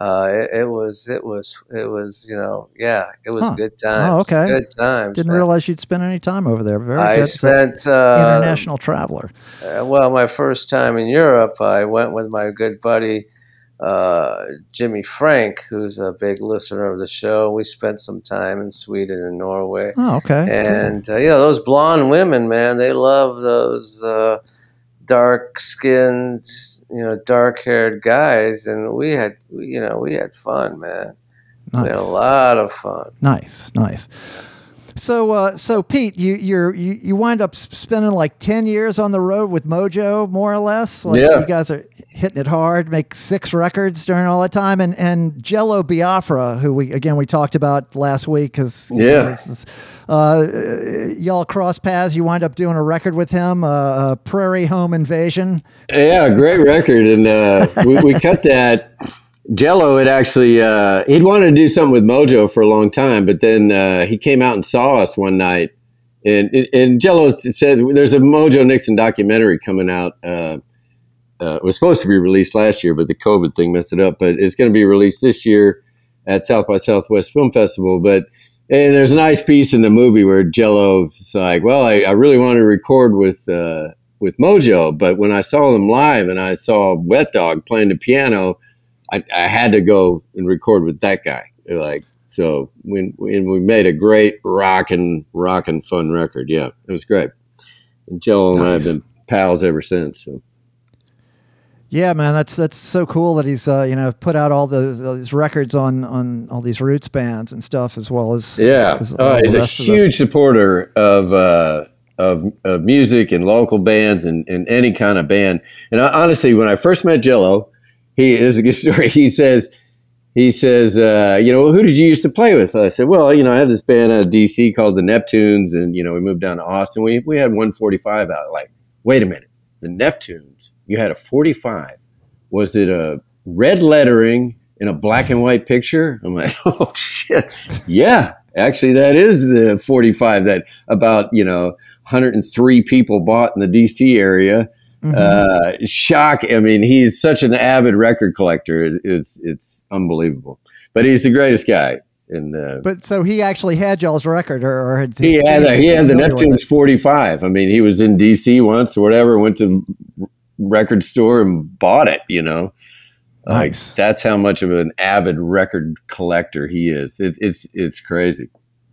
Uh, it, it was, it was, it was, you know, yeah, it was Huh. good time. Oh, okay. Good time. Didn't man. realize you'd spent any time over there. Very I good. Spent uh, international traveler. Uh, well, my first time in Europe, I went with my good buddy uh, Jimmy Frank, who's a big listener of the show. We spent some time in Sweden and Norway, Oh, okay. and uh, you know those blonde women, man, they love those uh, dark-skinned, you know, dark-haired guys, and we had, we- you know, we had fun, man. Cool. We had a lot of fun. Nice, nice. So, uh, so Pete, you you're, you you wind up spending like ten years on the road with Mojo, more or less. Like Yeah. you guys are hitting it hard. Make six records during all that time, and and Jello Biafra, who we again we talked about last week, because Yeah. uh, y'all cross paths. You wind up doing a record with him, uh, uh, Prairie Home Invasion. Yeah, great record, and uh, we, we cut that. Jello had actually uh, he'd wanted to do something with Mojo for a long time, but then uh, he came out and saw us one night, and and Jello said there's a Mojo Nixon documentary coming out. Uh, uh, it was supposed to be released last year, but the COVID thing messed it up. But it's going to be released this year at South by Southwest Film Festival. But and there's a nice piece in the movie where Jello's like, "Well, I, I really want to record with." Uh, with Mojo, but when I saw them live and I saw Wet Dog playing the piano, I, I had to go and record with that guy. Like so, when, when we made a great rockin' rockin' fun record, yeah, it was great. And Joe and I have been pals ever since. So. Yeah, man, that's that's so cool that he's uh, you know put out all the these records on on all these roots bands and stuff as well as Yeah, as- as all he's a huge supporter of uh, of, of music and local bands and, and any kind of band. And I, honestly, when I first met Jello, he is a good (laughs) story. He says, he says, uh, you know, who did you used to play with? I said, well, you know, I had this band out of DC called the Neptunes, and you know, we moved down to Austin. We we had 145 out. Like, wait a minute, the Neptunes. You had a 45. Was it a red lettering in a black and white picture? I'm like, (laughs) oh shit, yeah. Actually, that is the 45 that about you know 103 people bought in the DC area. Mm-hmm. Uh, shock. I mean, he's such an avid record collector. It's it's unbelievable. But he's the greatest guy. And uh, but so he actually had y'all's record, or, or had he, had a, he had the Neptunes forty five. I mean, he was in D.C. once or whatever. Went to record store and bought it. You know, nice. Like, that's how much of an avid record collector he is. It's it's it's crazy.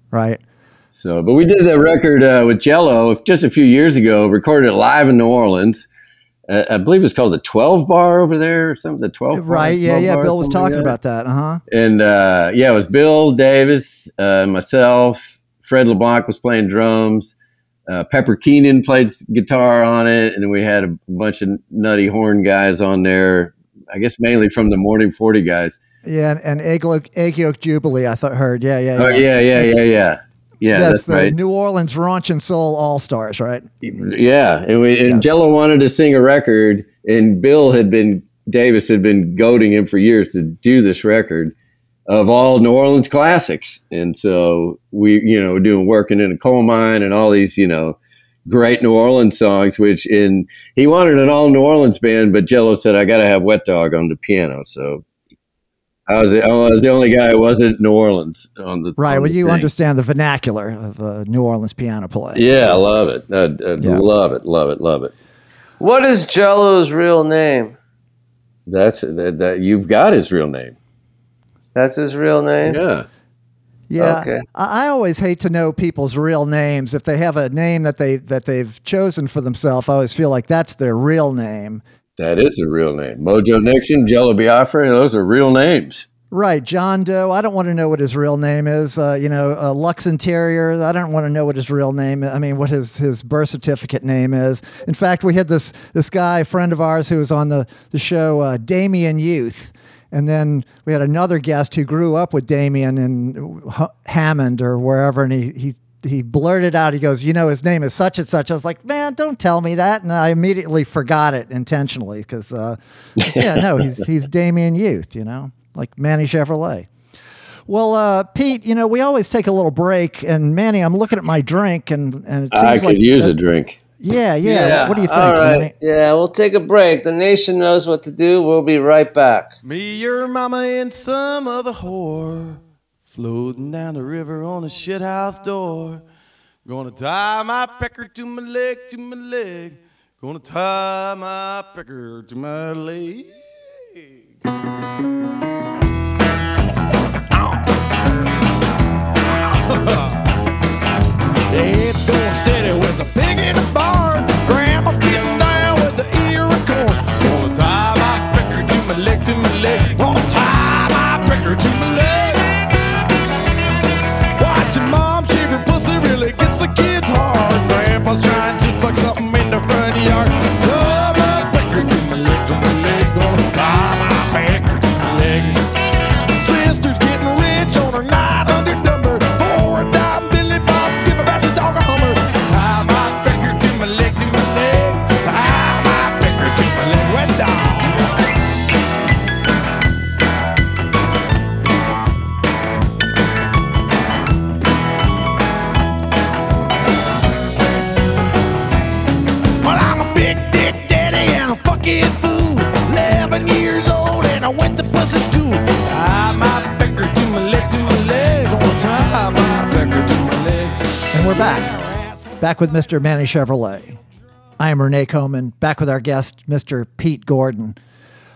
Right. So, but we did that record uh, with Jello just a few years ago. Recorded it live in New Orleans uh, I believe it's called the 12 bar over there or something. The 12 right. Bar, yeah. Yeah. Bill was talking like about that. Uh huh. And uh, yeah, it was Bill Davis, uh, myself, Fred LeBlanc was playing drums. Uh, Pepper Keenan played guitar on it. And then we had a bunch of nutty horn guys on there. I guess mainly from the Morning 40 guys. Yeah. And, and Egg, Egg Yolk Jubilee, I thought heard. Yeah. Yeah. Oh, yeah. Yeah. Yeah. Yeah. Yeah, yes, that's right. New Orleans Raunch and Soul All Stars, right? Yeah, and, we, and yes. Jello wanted to sing a record, and Bill had been Davis had been goading him for years to do this record of all New Orleans classics, and so we, you know, doing working in a coal mine and all these, you know, great New Orleans songs. Which in he wanted an all New Orleans band, but Jello said I got to have Wet Dog on the piano, so I was, the, I was the only guy who wasn't New Orleans on the right. On well, the you thing. understand the vernacular of uh, New Orleans piano playing. Yeah, so. I love it. I, I yeah. love it. Love it. Love it. What is Jello's real name? That's that, that. You've got his real name. That's his real name. Yeah. Yeah, okay. I, I always hate to know people's real names. If they have a name that they that they've chosen for themselves, I always feel like that's their real name. That is a real name. Mojo Nixon, Jello Biafra, those are real names. Right, John Doe. I don't want to know what his real name is. Uh, you know, uh, Lux Interior. I don't want to know what his real name. I mean, what his his birth certificate name is. In fact, we had this this guy, friend of ours, who was on the the show, uh, Damien Youth, and then we had another guest who grew up with Damien in H- Hammond or wherever, and he he he blurted out, he goes, you know, his name is such and such. I was like, man, don't tell me that. And I immediately forgot it intentionally because, uh, yeah, no, he's, he's Damien Youth, you know, like Manny Chevrolet. Well, uh, Pete, you know, we always take a little break. And Manny, I'm looking at my drink and, and it seems I could like use a drink. Yeah, yeah, yeah. What do you think, All right. Manny? Yeah, we'll take a break. The nation knows what to do. We'll be right back. Me, your mama, and some other whore floating down the river on a shithouse door. Gonna tie my pecker to my leg, to my leg. Gonna tie my pecker to my leg. Dad's going steady with the pig in the barn. Back. Back with Mr. Manny Chevrolet. I am Rene Coman, back with our guest, Mr. Pete Gordon.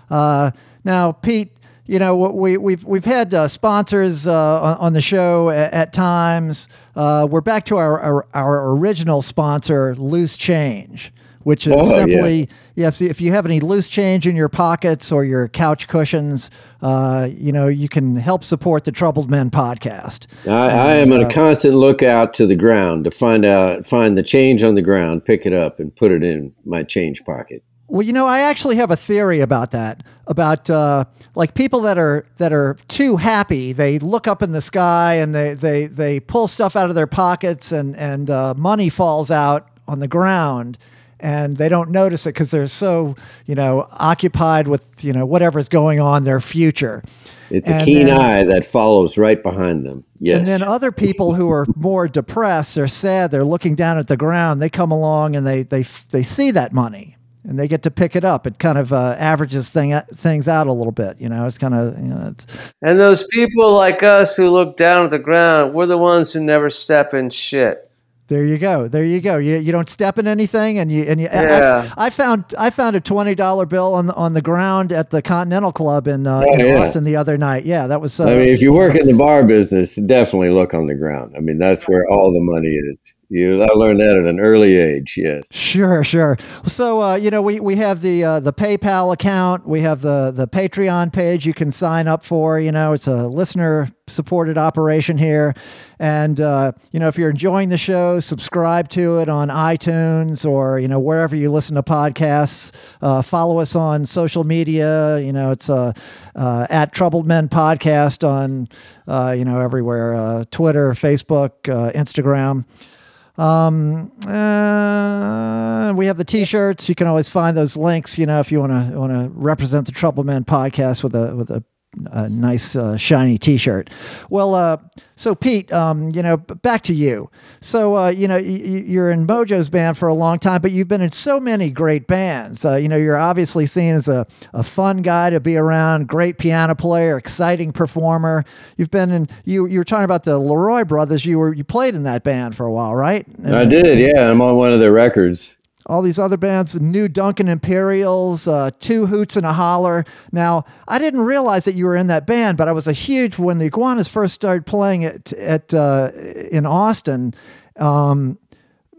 Uh, now, Pete, you know we, we've we've had uh, sponsors uh, on, the show at, at times. Uh, we're back to our, our our original sponsor, Loose Change, which is Oh, simply yeah. if, if you have any loose change in your pockets or your couch cushions, uh, you know, you can help support the Troubled Men podcast. I, I am on uh, a constant lookout to the ground to find out, find the change on the ground, pick it up, and put it in my change pocket. Well, you know, I actually have a theory about that. About uh, like people that are that are too happy. They look up in the sky and they they they pull stuff out of their pockets and and uh, money falls out on the ground and they don't notice it because they're so you know occupied with you know whatever's going on their future. It's a keen then- eye that follows right behind them. Yes. And then other people who are more depressed, they're sad, they're looking down at the ground. They come along and they they they see that money and they get to pick it up. It kind of uh, averages thing things out a little bit. You know, it's kind of you know, it's, And those people like us who look down at the ground, we're the ones who never step in shit. There you go, there you go. You, you don't step in anything, and you and you. I- Yeah. I, I found I found a twenty dollar bill on the, on the ground at the Continental Club in uh, in Oh, yeah. Austin the other night. Yeah, that was. Uh, I mean, if you work in the bar business, definitely look on the ground. I mean, that's where all the money is. You, I learned that at an early age. Yes. Sure, sure. So uh, you know, we, we have the uh, the PayPal account, we have the the Patreon page you can sign up for. You know, it's a listener supported operation here, and uh, you know, if you're enjoying the show, subscribe to it on iTunes or you know wherever you listen to podcasts. Uh, follow us on social media. You know, it's uh, uh, at Troubled Men Podcast on you know everywhere: Twitter, Facebook, Instagram. Um, uh, we have the t-shirts. You can always find those links. You know, if you want to want to represent the Trouble Men podcast with a with a, a nice uh, shiny t-shirt. Well, uh, so Pete, um, you know, back to you. So uh, you know, y- you're in Mojo's band for a long time, but you've been in so many great bands. Uh, you know, you're obviously seen as a, a fun guy to be around, great piano player, exciting performer. You've been in you you were talking about the Leroy Brothers. You were you played in that band for a while, right? And I did. Yeah. I'm on one of their records. All these other bands, the New Duncan Imperials, uh, Two Hoots and a Holler. Now, I didn't realize that you were in that band, but I was a huge when the Iguanas first started playing at at uh, in Austin. Um,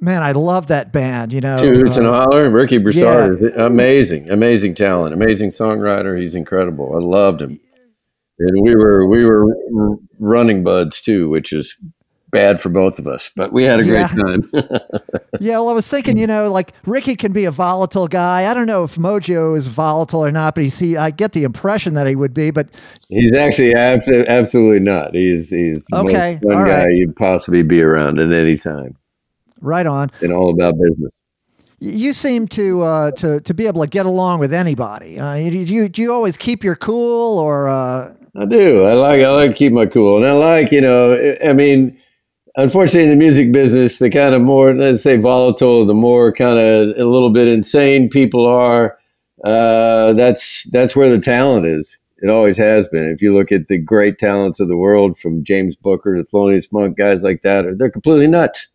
man, I love that band. You know, Two Hoots and a uh, Holler. Ricky Broussard is amazing, amazing talent, amazing songwriter. He's incredible. I loved him. And we were we were running buds too, which is bad for both of us, but we had a great Yeah. time. (laughs) yeah. Well, I was thinking, you know, like Ricky can be a volatile guy. I don't know if Mojo is volatile or not, but he's he. I get the impression that he would be, but he's actually abs- absolutely not. He's he's the Okay, most fun guy right. you'd possibly be around at any time, right on. and all about business. You seem to uh, to to be able to get along with anybody. Uh, you, you do you always keep your cool, or uh, I do. I like I like to keep my cool, and I like you know. I mean, unfortunately, in the music business, the kind of more let's say volatile, the more kind of a little bit insane people are. Uh, that's that's where the talent is. It always has been. If you look at the great talents of the world, from James Booker to Thelonious Monk, guys like that, they're completely nuts.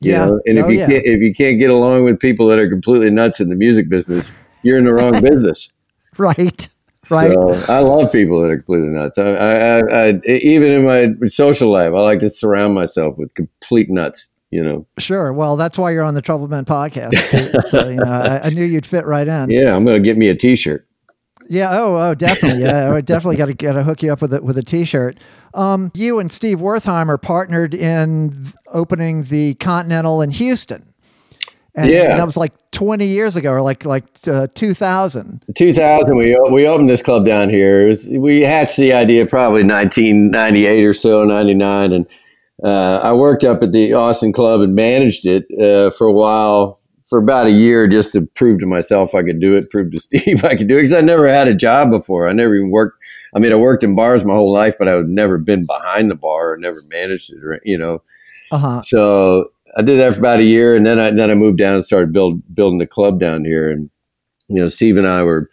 you yeah, know? And if oh, you yeah. can't if you can't get along with people that are completely nuts in the music business, you're in the wrong (laughs) business. right, right, So I love people that are completely nuts. I, I, I, I, even in my social life, I like to surround myself with complete nuts. You know, sure. Well, that's why you're on the Trouble Men podcast. so you know, I, I knew you'd fit right in. yeah, I'm going to get me a T-shirt. Yeah. Oh, oh, definitely. Yeah, I definitely got to got to hook you up with a, with a t-shirt. Um, you and Steve Wertheimer partnered in opening the Continental in Houston. And, Yeah. and that was like 20 years ago, or like like uh, 2000. 2000, we we opened this club down here. It was, we hatched the idea probably 1998 or so, 99, and uh, I worked up at the Austin Club and managed it uh, for a while, for about a year, just to prove to myself I could do it, prove to (laughs) Steve I could do it, because I never had a job before. I never even worked. I mean, I worked in bars my whole life, but I had never been behind the bar or never managed it, or you know. Uh huh. So I did that for about a year, and then I then I moved down and started build building the club down here. And you know, Steve and I were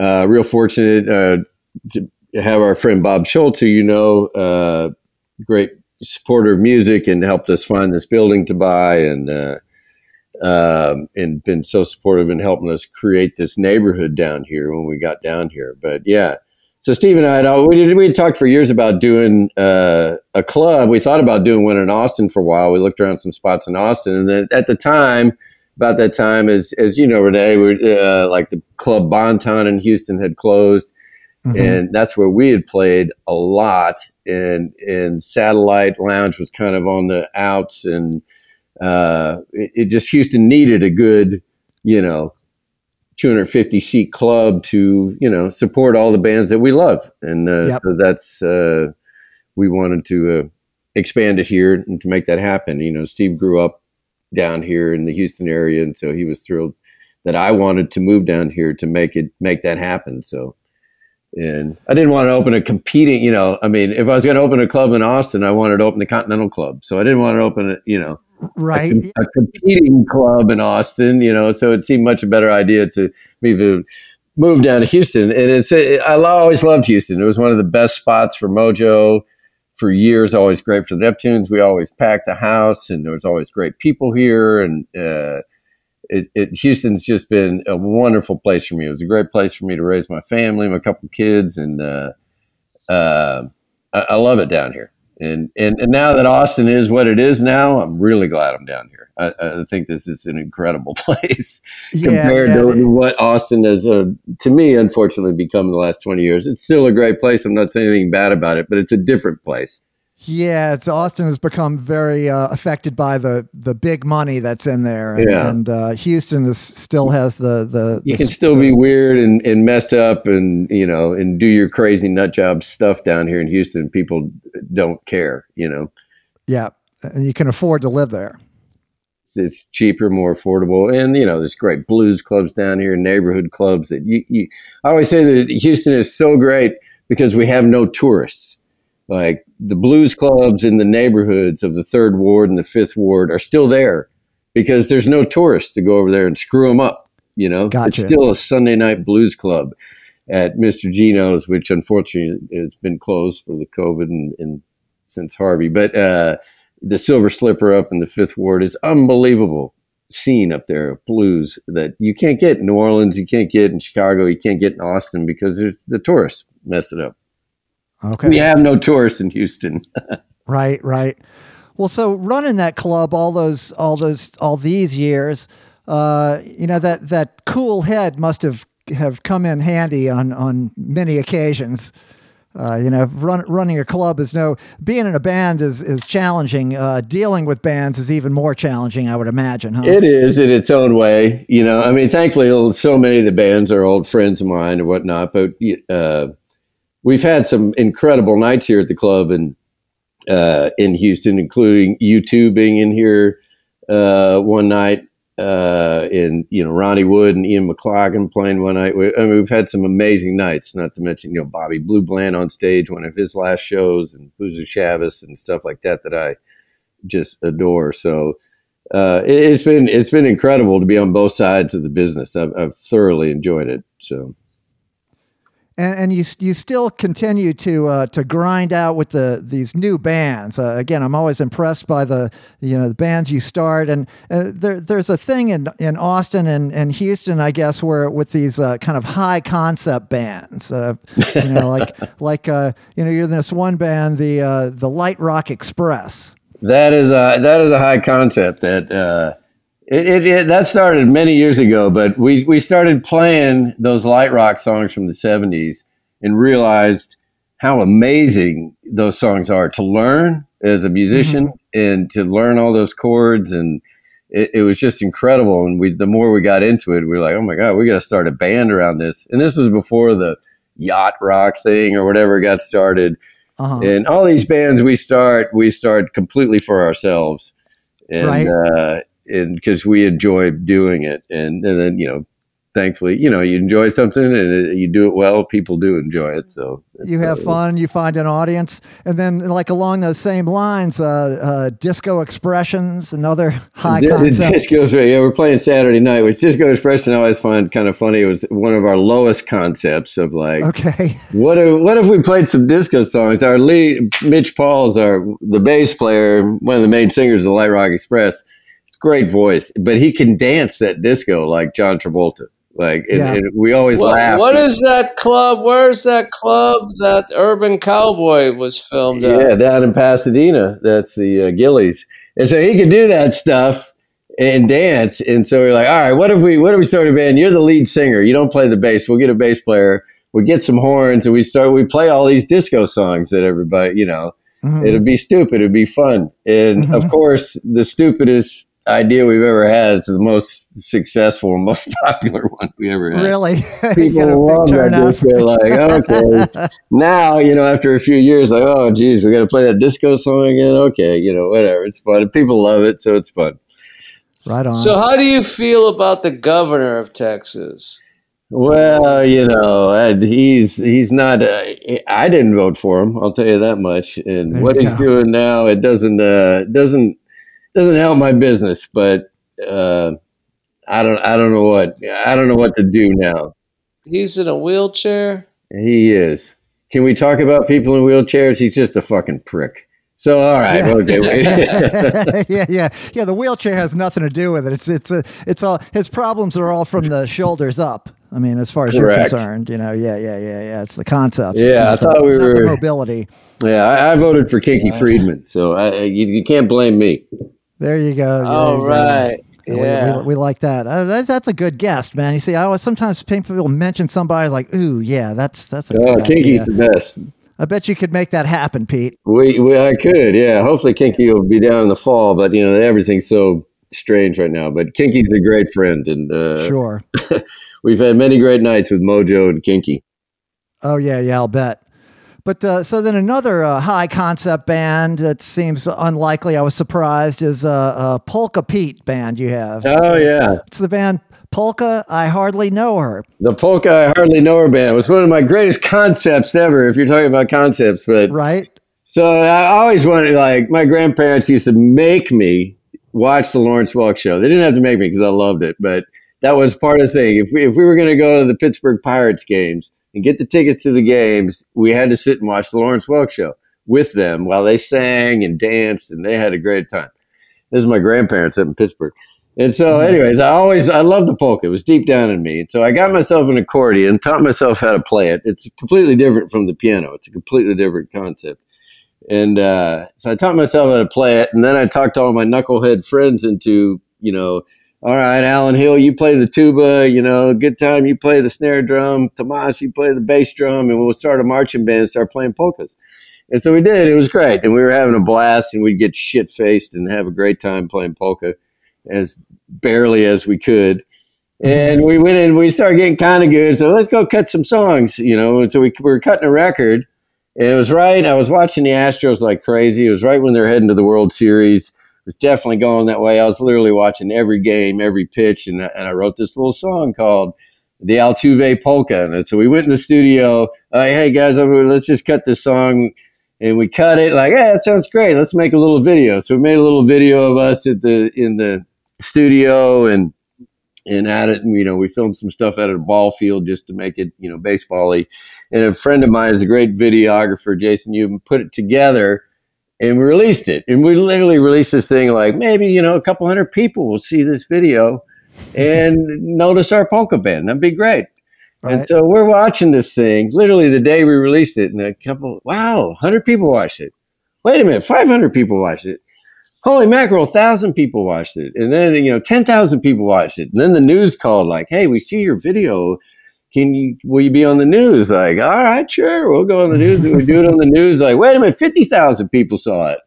uh, real fortunate uh, to have our friend Bob Schultz, who you know, uh, great supporter of music, and helped us find this building to buy, and uh, um, and been so supportive in helping us create this neighborhood down here when we got down here. But yeah. So Steve and I, had we did, we had talked for years about doing uh, a club. We thought about doing one in Austin for a while. We looked around some spots in Austin, and then at the time, about that time, as as you know, Rene, we uh, like the club Bonton in Houston had closed, Mhm. and that's where we had played a lot. And and Satellite Lounge was kind of on the outs, and uh, it, it just Houston needed a good, you know, 250 seat club to you know support all the bands that we love, and uh, Yep. so that's uh, we wanted to uh, expand it here and to make that happen. You know, Steve grew up down here in the Houston area, and so he was thrilled that I wanted to move down here to make it make that happen. So. And I didn't want to open a competing, you know. I mean, if I was going to open a club in Austin, I wanted to open the Continental Club. So I didn't want to open it, you know, right. a, a competing club in Austin, you know, so it seemed much a better idea to maybe move down to Houston. And it's, I always loved Houston. It was one of the best spots for Mojo for years, always great for the Neptunes. We always packed the house and there was always great people here. And, uh, it, it, Houston's just been a wonderful place for me. It was a great place for me to raise my family, my couple kids, and uh, uh, I, I love it down here. And, and and now that Austin is what it is now, I'm really glad I'm down here. I, I think this is an incredible (laughs) place compared yeah, to what Austin has, uh, to me, unfortunately, become in the last 20 years. It's still a great place. I'm not saying anything bad about it, but it's a different place. Yeah, it's Austin has become very uh, affected by the the big money that's in there, and, Yeah. and uh, Houston is still has the the. You the can still be weird and, and messed up and, you know, and do your crazy nut job stuff down here in Houston. People don't care, you know. yeah, and you can afford to live there. It's, it's cheaper, more affordable. And, you know, there's great blues clubs down here, neighborhood clubs that you, you I always say that Houston is so great because we have no tourists. Like the blues clubs in the neighborhoods of the third ward and the fifth ward are still there because there's no tourists to go over there and screw them up. You know, Gotcha. it's still a Sunday night blues club at Mr. Gino's, which unfortunately has been closed for the COVID and, and since Harvey. But uh, the Silver Slipper up in the Fifth Ward is unbelievable scene up there of blues that you can't get in New Orleans, you can't get in Chicago, you can't get in Austin because there's, the tourists mess it up. Okay, We have no tourists in Houston. (laughs) right, right. Well, so running that club all those all those all these years, uh, you know that that cool head must have have come in handy on on many occasions. Uh, you know, run, running a club is no being in a band is is challenging. Uh, dealing with bands is even more challenging, I would imagine. Huh? It is in its own way, you know. I mean, thankfully, so many of the bands are old friends of mine and whatnot. But uh, we've had some incredible nights here at the club and uh, in Houston, including you two being in here uh, one night, uh, and you know Ronnie Wood and Ian McLagan playing one night. We, I mean, we've had some amazing nights. Not to mention, you know, Bobby Blue Bland on stage, one of his last shows, and Boozoo Chavis and stuff like that that I just adore. So uh, it, it's been it's been incredible to be on both sides of the business. I've, I've thoroughly enjoyed it. So and, and you you still continue to uh, to grind out with the these new bands. Uh, again, I'm always impressed by the you know the bands you start, and uh, there there's a thing in in Austin and, and Houston, I guess, where with these uh, kind of high concept bands, uh, you know, like (laughs) like uh, you know you're in this one band, the uh, the Light Rock Express. that is a that is a high concept that uh, it, it, it that started many years ago. But we we started playing those light rock songs from the '70s and realized how amazing those songs are to learn as a musician and to learn all those chords and it, it was just incredible. And we, the more we got into it, we were like, oh my God, we got to start a band around this. And this was before the yacht rock thing or whatever got started. Uh-huh. And all these bands we start, we start completely for ourselves. And, Right. uh, and because we enjoy doing it. And, and then, you know, thankfully, you know, you enjoy something and you do it well, people do enjoy it. So you have uh, fun, you find an audience, and then like along those same lines, uh, uh, disco expressions, another high The, the concept. (laughs) disco, yeah, we're playing Saturday night, which Disco Expression I always find kind of funny. It was one of our lowest concepts of like, Okay. (laughs) what if what if we played some disco songs? Our lead, Mitch Paul's our the bass player, one of the main singers of the Light Rock Express. It's a great voice, but he can dance that disco like John Travolta. Like, and, Yeah. and we always What, laugh. what is that club? Where's that club that Urban Cowboy was filmed at? Yeah, down in Pasadena. That's the uh, Gilley's. And so he could do that stuff. and dance. And so we're like, all right, what if we what if we start a band? You're the lead singer. You don't play the bass. We'll get a bass player. We get some horns, and we start. We play all these disco songs that everybody, you know, Mhm. it'd be stupid. It'd be fun. And Mhm. of course, the stupidest idea we've ever had is the most successful and most (laughs) popular one we ever had. Really? (laughs) you People get a love big that. turnout. They're like, okay, (laughs) now you know, after a few years, like, oh, geez, we got to play that disco song again. Okay, you know, whatever. It's fun. People love it, so it's fun. right on. So, how do you feel about the governor of Texas? Well, you know, he's he's not. Uh, I didn't vote for him. I'll tell you that much. And There what he's go. doing now, it doesn't uh, doesn't doesn't help my business. But uh, I don't I don't know what I don't know what to do now. He's in a wheelchair. He is. Can we talk about people in wheelchairs? He's just a fucking prick. So all right, okay. wait. (laughs) (laughs) yeah, yeah, yeah. The wheelchair has nothing to do with it. It's it's a it's all his problems are all from the shoulders up. I mean, as far as Correct. you're concerned, you know, yeah, yeah, yeah, yeah. It's the concept. It's Yeah, I not the- thought we were- mobility. yeah, I, I voted for Kinky Friedman, so I, I- you, you can't blame me. There you go. Oh, you go. right. We- Yeah. We, we, like that. Uh, that's, that's a good guest, man. You see, I always sometimes people mention somebody like, "Ooh, yeah, that's that's a Oh, good Kinky's idea." the best. I bet you could make that happen, Pete. We, we I could, yeah. Hopefully, Kinky will be down in the fall, but you know everything's so strange right now. But Kinky's a great friend, and uh, Sure. (laughs) we've had many great nights with Mojo and Kinky. Oh yeah, yeah, I'll bet. But uh, so then another uh, high concept band that seems unlikely. I was surprised is a uh, uh, Polka Pete band you have. Oh yeah, it's the band Polka. I hardly know her. the polka I hardly know her band was one of my greatest concepts ever. If you're talking about concepts, but Right? So I always wanted, like, my grandparents used to make me watch the Lawrence Welk show. They didn't have to make me because I loved it, but that was part of the thing. If we, if we were going to go to the Pittsburgh Pirates games and get the tickets to the games, we had to sit and watch the Lawrence Welk show with them while they sang and danced, and they had a great time. This is my grandparents up in Pittsburgh. And so, anyways, I always I loved the polka. It was deep down in me. And so I got myself an accordion, taught myself how to play it. It's completely different from the piano. It's a completely different concept. And uh, so I taught myself how to play it, and then I talked all my knucklehead friends into, you know, all right, Alan Hill, you play the tuba, you know, good time, you play the snare drum, Tomas, you play the bass drum, and we'll start a marching band and start playing polkas. And so we did. It was great, and we were having a blast, and we'd get shit faced and have a great time playing polka as barely as we could. And we went in, we started getting kind of good. So let's go cut some songs, you know. And so we, we were cutting a record. And it was right. I was watching the Astros like crazy. It was right when they're heading to the World Series. Was definitely going that way. I was literally watching every game, every pitch. And, and I wrote this little song called the Altuve Polka. And so we went in the studio. Like, hey, guys, let's just cut this song. And we cut it like, hey, that sounds great. Let's make a little video. So we made a little video of us at the in the studio and and at it, and, you know, we filmed some stuff out of a ball field just to make it, you know, baseball-y. And a friend of mine is a great videographer, Jason You put it together and we released it. And we literally released this thing like maybe, you know, a couple hundred people will see this video and notice our polka band. That'd be great. And so we're watching this thing literally the day we released it, and a couple, wow, 100 people watched it. Wait a minute, 500 people watched it. Holy mackerel, 1,000 people watched it. And then, you know, 10,000 people watched it. And then the news called, like, hey, we see your video. Can you, will you be on the news? Like, all right, sure, we'll go on the news. we do it on the news. Like, wait a minute, 50,000 people saw it.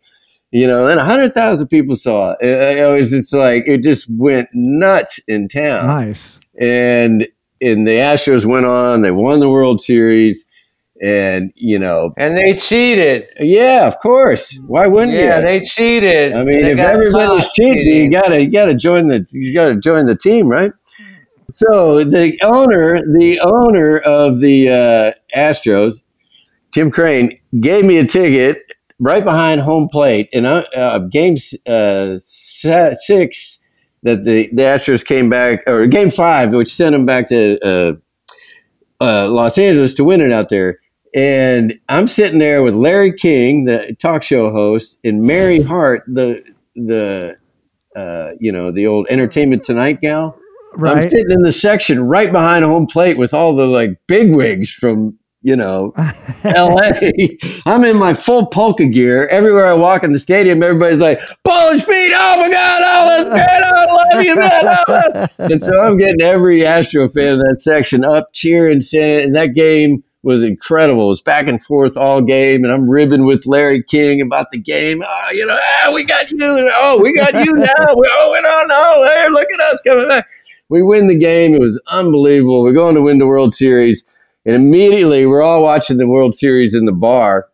You know, then 100,000 people saw it. It, it was just like, it just went nuts in town Nice. and and the Astros went on. They won the World Series, and you know, And they cheated. yeah, of course. Why wouldn't they? Yeah, you? they cheated. I mean, They if got everybody's caught cheating, you gotta you gotta join the you gotta join the team, right? So the owner, the owner of the uh, Astros, Jim Crane, gave me a ticket right behind home plate in uh, game uh, six that the, the Astros came back, or game five, which sent them back to uh, uh, Los Angeles to win it out there. And I'm sitting there with Larry King, the talk show host, and Mary Hart, the the uh, you know the old Entertainment Tonight gal. I'm sitting in the section right behind home plate with all the like bigwigs from you know (laughs) L.A. I'm in my full polka gear everywhere I walk in the stadium. Everybody's like Polish Pete, oh my god, oh that's great, oh I love you, man. I and so I'm getting every Astro fan in that section up cheering, saying, and that game was incredible. It was back and forth all game, and I'm ribbing with Larry King about the game. Oh, you know, ah, we got you. Oh, we got you now. We, oh, we don't know. Hey, look at us coming back. We win the game. It was unbelievable. We're going to win the World Series. And immediately we're all watching the World Series in the bar.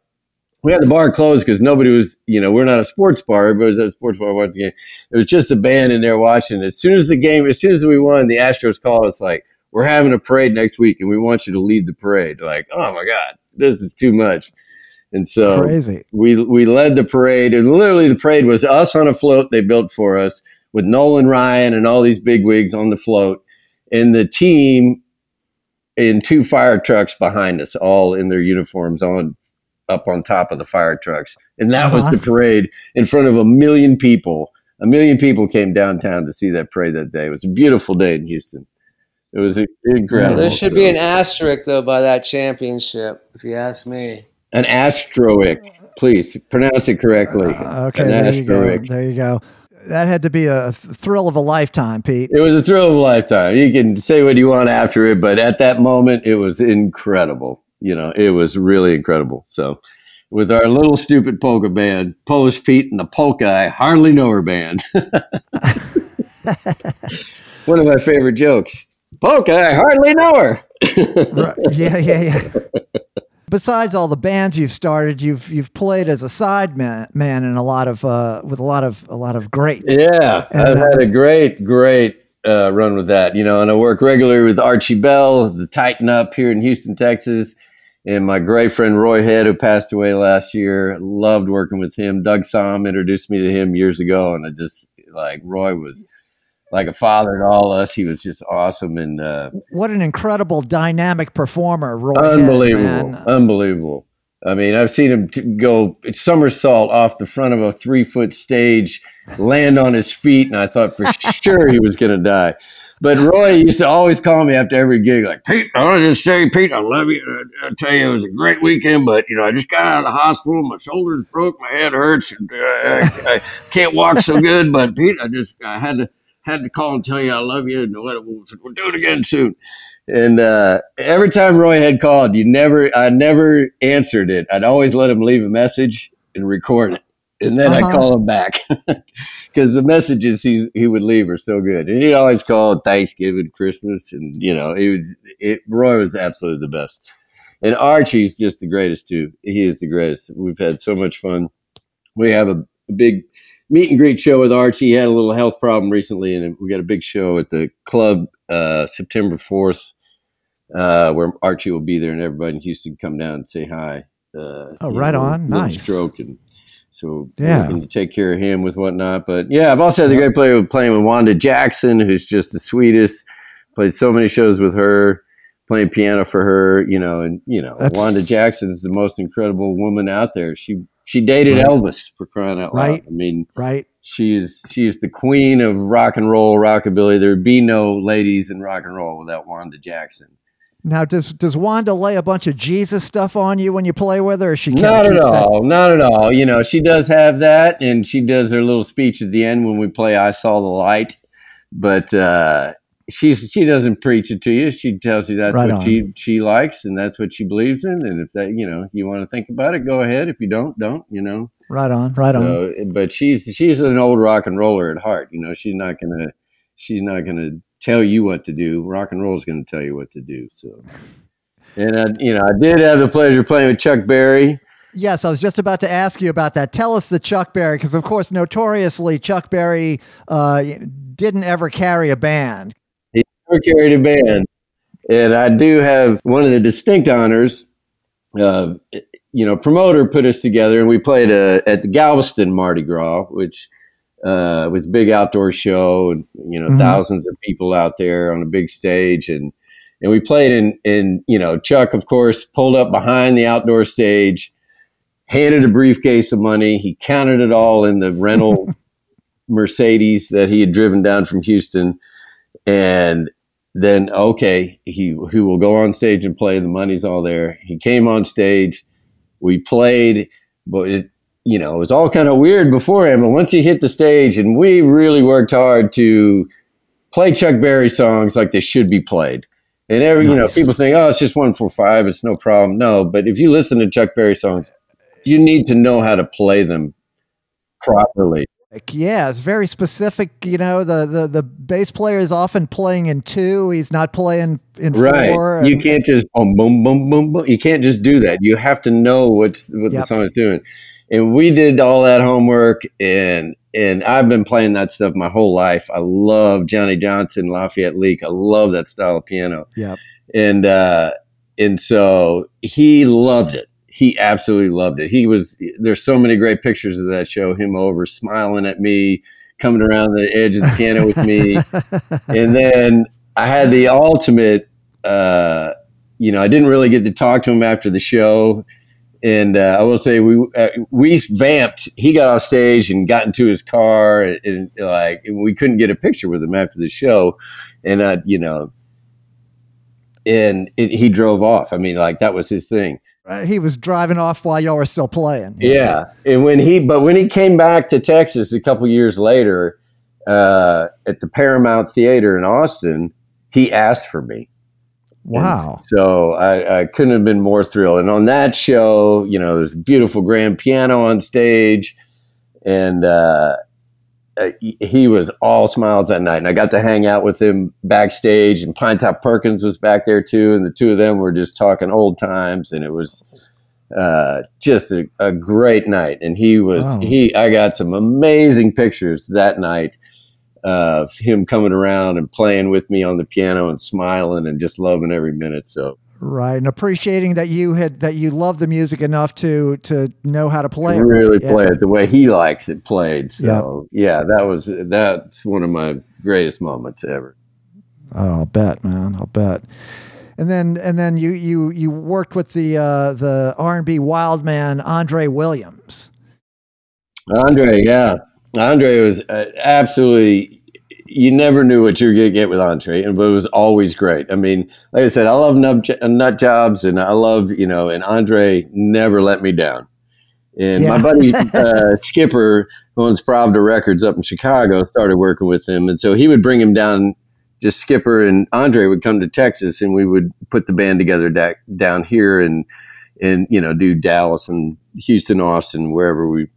We had the bar closed because nobody was, you know, we're not a sports bar. Everybody was at a sports bar watching the game. It was just a band in there watching. As soon as the game, as soon as we won, the Astros call us like, we're having a parade next week and we want you to lead the parade. Like, oh my God, this is too much. And so Crazy. we we led the parade, and literally the parade was us on a float they built for us with Nolan Ryan and all these big wigs on the float, and the team in two fire trucks behind us, all in their uniforms on up on top of the fire trucks, and that was Uh-huh. the parade in front of a million people. A million people came downtown to see that parade that day. It was a beautiful day in Houston. It was incredible. There should be an asterisk though by that championship, if you ask me. an astroic. Please pronounce it correctly. Uh, okay, An there you go. There you go. That had to be a thrill of a lifetime, Pete. It was a thrill of a lifetime. You can say what you want after it, but at that moment, it was incredible. You know, it was really incredible. So, with our little stupid polka band, Polish Pete and the Polka I Hardly Know Her band. (laughs) One of my favorite jokes. Polka, I hardly know her. (laughs) Right. Yeah, yeah, yeah. Besides all the bands you've started, you've you've played as a side man, man in a lot of uh, with a lot of a lot of greats. Yeah, And, I've uh, had a great, great uh, run with that. You know, and I work regularly with Archie Bell, the Tighten Up here in Houston, Texas, and my great friend Roy Head, who passed away last year. Loved working with him. Doug Sahm introduced me to him years ago, and I just like Roy was like a father to all us. He was just awesome and uh, What an incredible dynamic performer, Roy. Unbelievable, man. unbelievable. I mean, I've seen him t- go somersault off the front of a three foot stage, land on his feet, and I thought for (laughs) sure he was going to die. But Roy used to always call me after every gig, like Pete. I want to just say, Pete, I love you. I, I tell you, it was a great weekend, but you know, I just got out of the hospital. My shoulders broke, my head hurts, and uh, I, I can't walk so good. But Pete, I just I had to had to call and tell you I love you, and we'll, we'll do it again soon. And uh, every time Roy had called, you never, I never answered it. I'd always let him leave a message and record it, and then Uh-huh. I'd call him back (laughs) because the messages he he would leave are so good. And he'd always call Thanksgiving, Christmas, and you know, it was it. Roy was absolutely the best, and Archie's just the greatest too. He is the greatest. We've had so much fun. We have a, a big meet and greet show with Archie. He had a little health problem recently, and we got a big show at the club uh, September fourth, uh, where Archie will be there, and everybody in Houston come down and say hi. Uh, Oh, right know, on. Nice. Stroke and so Yeah. to take care of him with whatnot. But yeah, I've also had the great pleasure of playing with Wanda Jackson, who's just the sweetest. Played so many shows with her, playing piano for her. You know, and you know, That's- Wanda Jackson is the most incredible woman out there. She she dated Right. Elvis for crying out loud. Right. I mean, right? she is she is the queen of rock and roll, rockabilly. There would be no ladies in rock and roll without Wanda Jackson. Now, does does Wanda lay a bunch of Jesus stuff on you when you play with her? She Not at keeps that- all. Not at all. You know, she does have that, and she does her little speech at the end when we play "I Saw the Light." But uh, she's she doesn't preach it to you. She tells you that's Right what on. she she likes and that's what she believes in. And if that you know you want to think about it, go ahead. If you don't, don't. You know. Right on, right on. But she's she's an old rock and roller at heart. You know, she's not gonna she's not gonna tell you what to do. Rock and roll is gonna tell you what to do. So. And I, you know, I did have the pleasure of playing with Chuck Berry. Yes, I was just about to ask you about that. Tell us the Chuck Berry, because of course, notoriously, Chuck Berry uh, didn't ever carry a band. Never carried a band, and I do have one of the distinct honors. Uh, you know, promoter put us together, and we played uh at the Galveston Mardi Gras, which uh, was a big outdoor show, and you know, Mhm. thousands of people out there on a big stage, and and we played in in you know, Chuck, of course, pulled up behind the outdoor stage, handed a briefcase of money. He counted it all in the rental (laughs) Mercedes that he had driven down from Houston, and then okay, he he will go on stage and play. The money's all there. He came on stage, we played, but it, you know, it was all kind of weird before him. but once he hit the stage, and we really worked hard to play Chuck Berry songs like they should be played. And every, you know, people think, oh, it's just one four five, it's no problem. No, but if you listen to Chuck Berry songs, you need to know how to play them properly. Like, yeah, it's very specific. You know, the, the the bass player is often playing in two. He's not playing in Right. four. You and- can't just boom, boom, boom, boom, boom. You can't just do that. You have to know what's what the song is doing. And we did all that homework, and and I've been playing that stuff my whole life. I love Johnny Johnson, Lafayette Leake. I love that style of piano. Yep. And uh, and so he loved it. He absolutely loved it. He was there's so many great pictures of that show. Him over smiling at me, coming around the edge of the piano with me (laughs) and then I had the ultimate. Uh, you know, I didn't really get to talk to him after the show, and uh, I will say we uh, we vamped. He got off stage and got into his car, and, and like we couldn't get a picture with him after the show, and uh, you know, and it, he drove off. I mean, like that was his thing. He was driving off while y'all were still playing. Yeah, and when he but when he came back to Texas a couple years later uh, at the Paramount Theater in Austin, he asked for me. Wow. And so I, I couldn't have been more thrilled. And on that show, you know, there's a beautiful grand piano on stage, and uh, he- he was all smiles that night. And I got to hang out with him backstage, and Pinetop Perkins was back there too, and the two of them were just talking old times, and it was uh, just a, a great night. And he was Wow. he. I got some amazing pictures that night of him coming around and playing with me on the piano and smiling and just loving every minute. So Right, and appreciating that you had that you love the music enough to to know how to play it. really Yeah. play it the way he likes it played. So yeah, that was that's one of my greatest moments ever. Oh, I'll bet, man. I'll bet. And then and then you you you worked with the uh, the R and B wild man Andre Williams. Andre, yeah, Andre was uh, absolutely. You never knew what you were gonna get with Andre, and but it was always great. I mean, like I said, I love nut, nut jobs, and I love you know, and Andre never let me down. And my buddy (laughs) uh, Skipper, who owns Pravda Records up in Chicago, started working with him, and so he would bring him down. Just Skipper and Andre would come to Texas, and we would put the band together da- down here, and and you know do Dallas and Houston, Austin, wherever we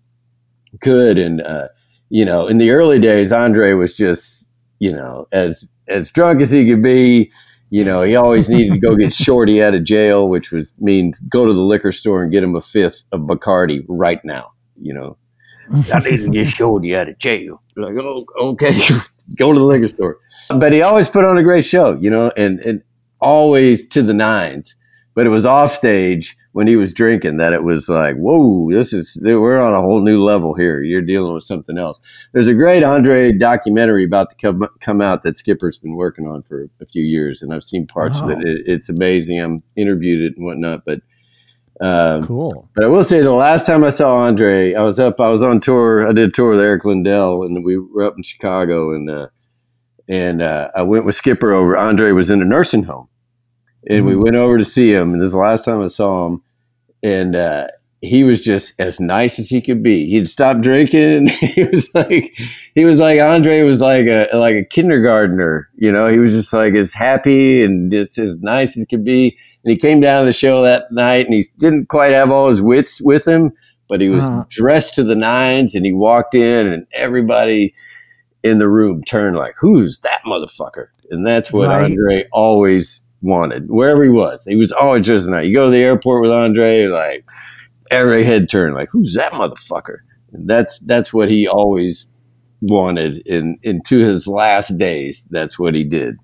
could. And uh, you know, in the early days, Andre was just you know as as drunk as he could be. You know, he always needed to go get (laughs) Shorty out of jail, which was means go to the liquor store and get him a fifth of Bacardi right now. You know, I need to get Shorty out of jail. Like, oh, okay, (laughs) go to the liquor store. But he always put on a great show, you know, and, and always to the nines. But it was off stage when he was drinking that it was like, whoa, this is, we're on a whole new level here. You're dealing with something else. There's a great Andre documentary about to come, come out that Skipper's been working on for a few years, and I've seen parts of it. it. It's amazing. I'm interviewed it and whatnot, but um, Cool. but I will say the last time I saw Andre, I was up, I was on tour. I did a tour with Eric Lindell, and we were up in Chicago, and uh, and uh, I went with Skipper over. Andre was in a nursing home, and we Mhm. went over to see him. And this is the last time I saw him, and uh, he was just as nice as he could be. He'd stopped drinking. (laughs) he was like, he was like Andre was like a like a kindergartner. You know, he was just like as happy and just as nice as could be. And he came down to the show that night, and he didn't quite have all his wits with him, but he was Uh-huh. dressed to the nines. And he walked in, and everybody in the room turned like, "Who's that motherfucker?" And that's what Right. Andre always wanted, wherever he was. He was always dressed nice. You go to the airport with Andre, like every head turned like, "Who's that motherfucker?" And that's that's what he always wanted. In into his last days, that's what he did.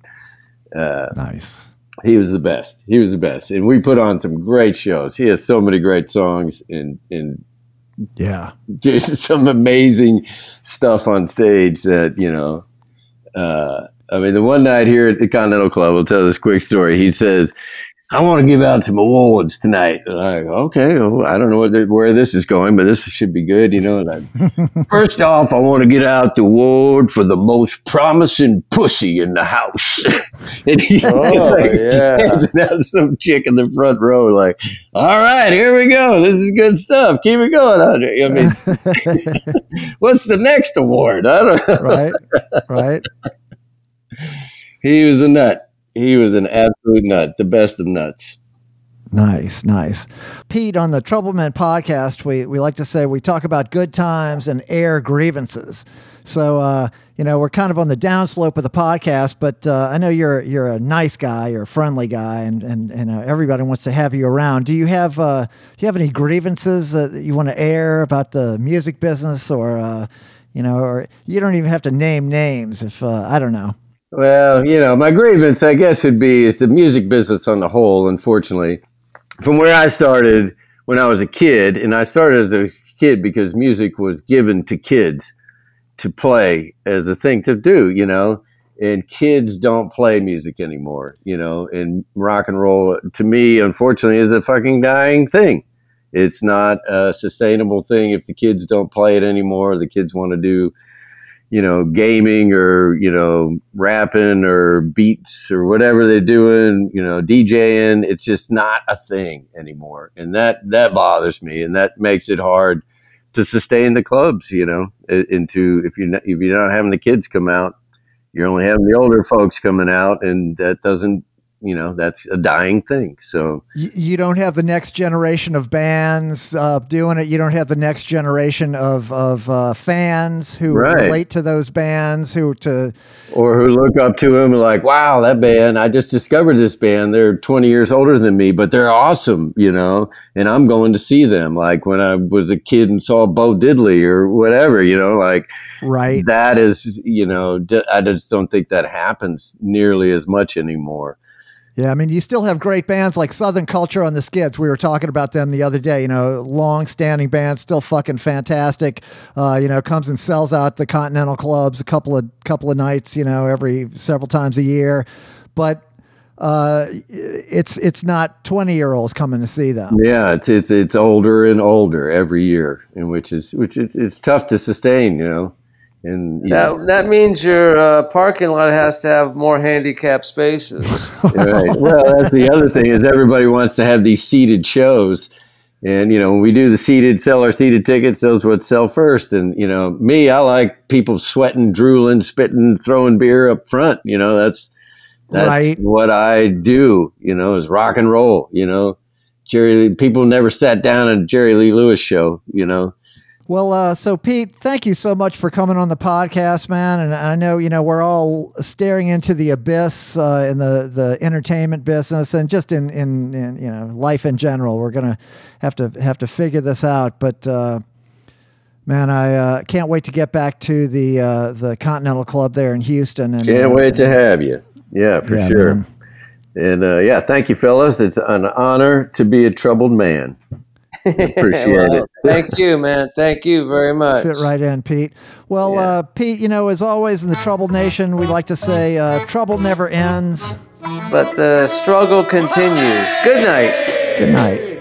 Uh, Nice. he was the best. He was the best, and we put on some great shows. He has so many great songs and and Yeah. just (laughs) some amazing stuff on stage that you know. Uh, I mean, the one night here at the Continental Club, I'll tell this quick story. He says, I want to give out some awards tonight. Like, okay, well, I don't know what, where this is going, but this should be good, you know. And I, (laughs) first off, I want to get out the award for the most promising pussy in the house. (laughs) and he, Oh, (laughs) like, yeah. out some chick in the front row, like, all right, here we go. This is good stuff. Keep it going. Audrey." I mean, what's the next award? I don't know. right, right. He was a nut. He was an absolute nut, the best of nuts. Nice, nice. Pete, on the Troubleman podcast, we, we like to say we talk about good times and air grievances. So, uh, you know, we're kind of on the downslope of the podcast, but uh, I know you're you're a nice guy, you're a friendly guy, and and and uh, everybody wants to have you around. Do you have uh, do you have any grievances that you want to air about the music business, or uh, you know, or you don't even have to name names if uh, I don't know. Well, you know, my grievance, I guess, would be is the music business on the whole, unfortunately. From where I started when I was a kid, and I started as a kid because music was given to kids to play as a thing to do, you know, and kids don't play music anymore, you know, and rock and roll, to me, unfortunately, is a fucking dying thing. It's not a sustainable thing if the kids don't play it anymore. The kids want to do you know, gaming or, you know, rapping or beats or whatever they're doing, you know, DJing. It's just not a thing anymore. And that, that bothers me. And that makes it hard to sustain the clubs, you know, into, if you're not, if you're not having the kids come out, you're only having the older folks coming out and that doesn't, you know, that's a dying thing. So, you, you don't have the next generation of bands uh, doing it. You don't have the next generation of of uh, fans who Right. relate to those bands. Who to or who look up to them and like, wow, that band, I just discovered this band. They're 20 years older than me, but they're awesome, you know, and I'm going to see them. Like when I was a kid and saw Bo Diddley or whatever, you know, like right. that is, you know, i just don't think that happens nearly as much anymore. Yeah, I mean, you still have great bands like Southern Culture on the Skids. We were talking about them the other day. You know, long-standing band, still fucking fantastic. Uh, you know, comes and sells out the Continental clubs a couple of couple of nights. You know, every several times a year, but uh, it's it's not twenty year olds coming to see them. Yeah, it's it's it's older and older every year, and which is which is it's tough to sustain, you know. And you know, That, that means your uh, parking lot has to have more handicap spaces. (laughs) right. Well, that's the other thing is everybody wants to have these seated shows, and you know when we do the seated, sell our seated tickets. Those what sell first, and you know me, I like people sweating, drooling, spitting, throwing beer up front. You know that's that's Right. what I do. You know is rock and roll. You know, Jerry. People never sat down at a Jerry Lee Lewis show. You know. Well, uh, so Pete, thank you so much for coming on the podcast, man. And I know you know we're all staring into the abyss uh, in the the entertainment business and just in, in in you know life in general. We're gonna have to have to figure this out, but. Uh, Man, I uh, can't wait to get back to the uh, the Continental Club there in Houston. And Can't uh, wait to have you. Yeah, for Yeah, sure. man. And uh, yeah, thank you, fellas. It's an honor to be a troubled man. (laughs) Appreciate Well, it. (laughs) Thank you, man. Thank you very much. Fit right in, Pete. Well, Yeah. uh, Pete, you know, as always in the Troubled Nation, we like to say uh, trouble never ends. But the struggle continues. Good night. Good night.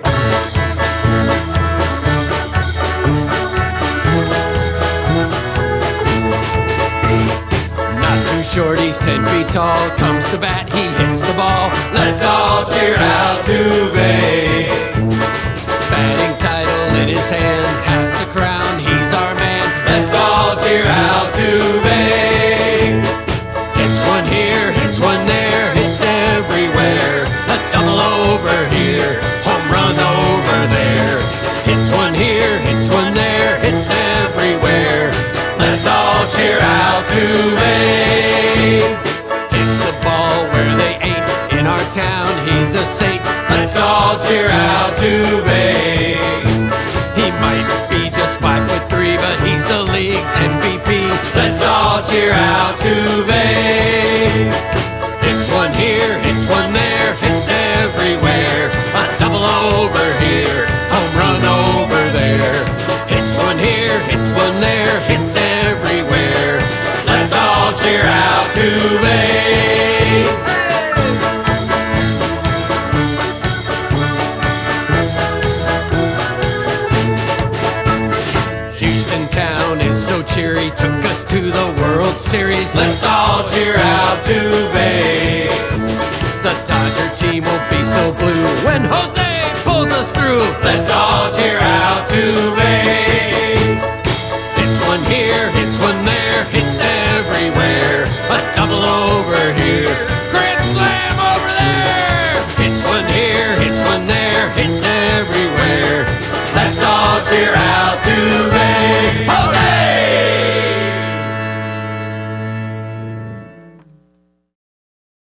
Not too short, he's 10 feet tall. Comes to bat, he hits the ball. Let's all cheer out Altuve. Hand, has the crown, he's our man. Let's all cheer out Altuve. Hits one here, hits one there, hits everywhere. A double over here, home run over there. Hits one here, hits one there, hits everywhere. Let's all cheer out Altuve. Hits the ball where they ain't in our town. He's a saint. Let's all cheer Altuve. He Let's all cheer out to Hits Series. Let's all cheer out Duvet. The Dodger team will be so blue when Jose.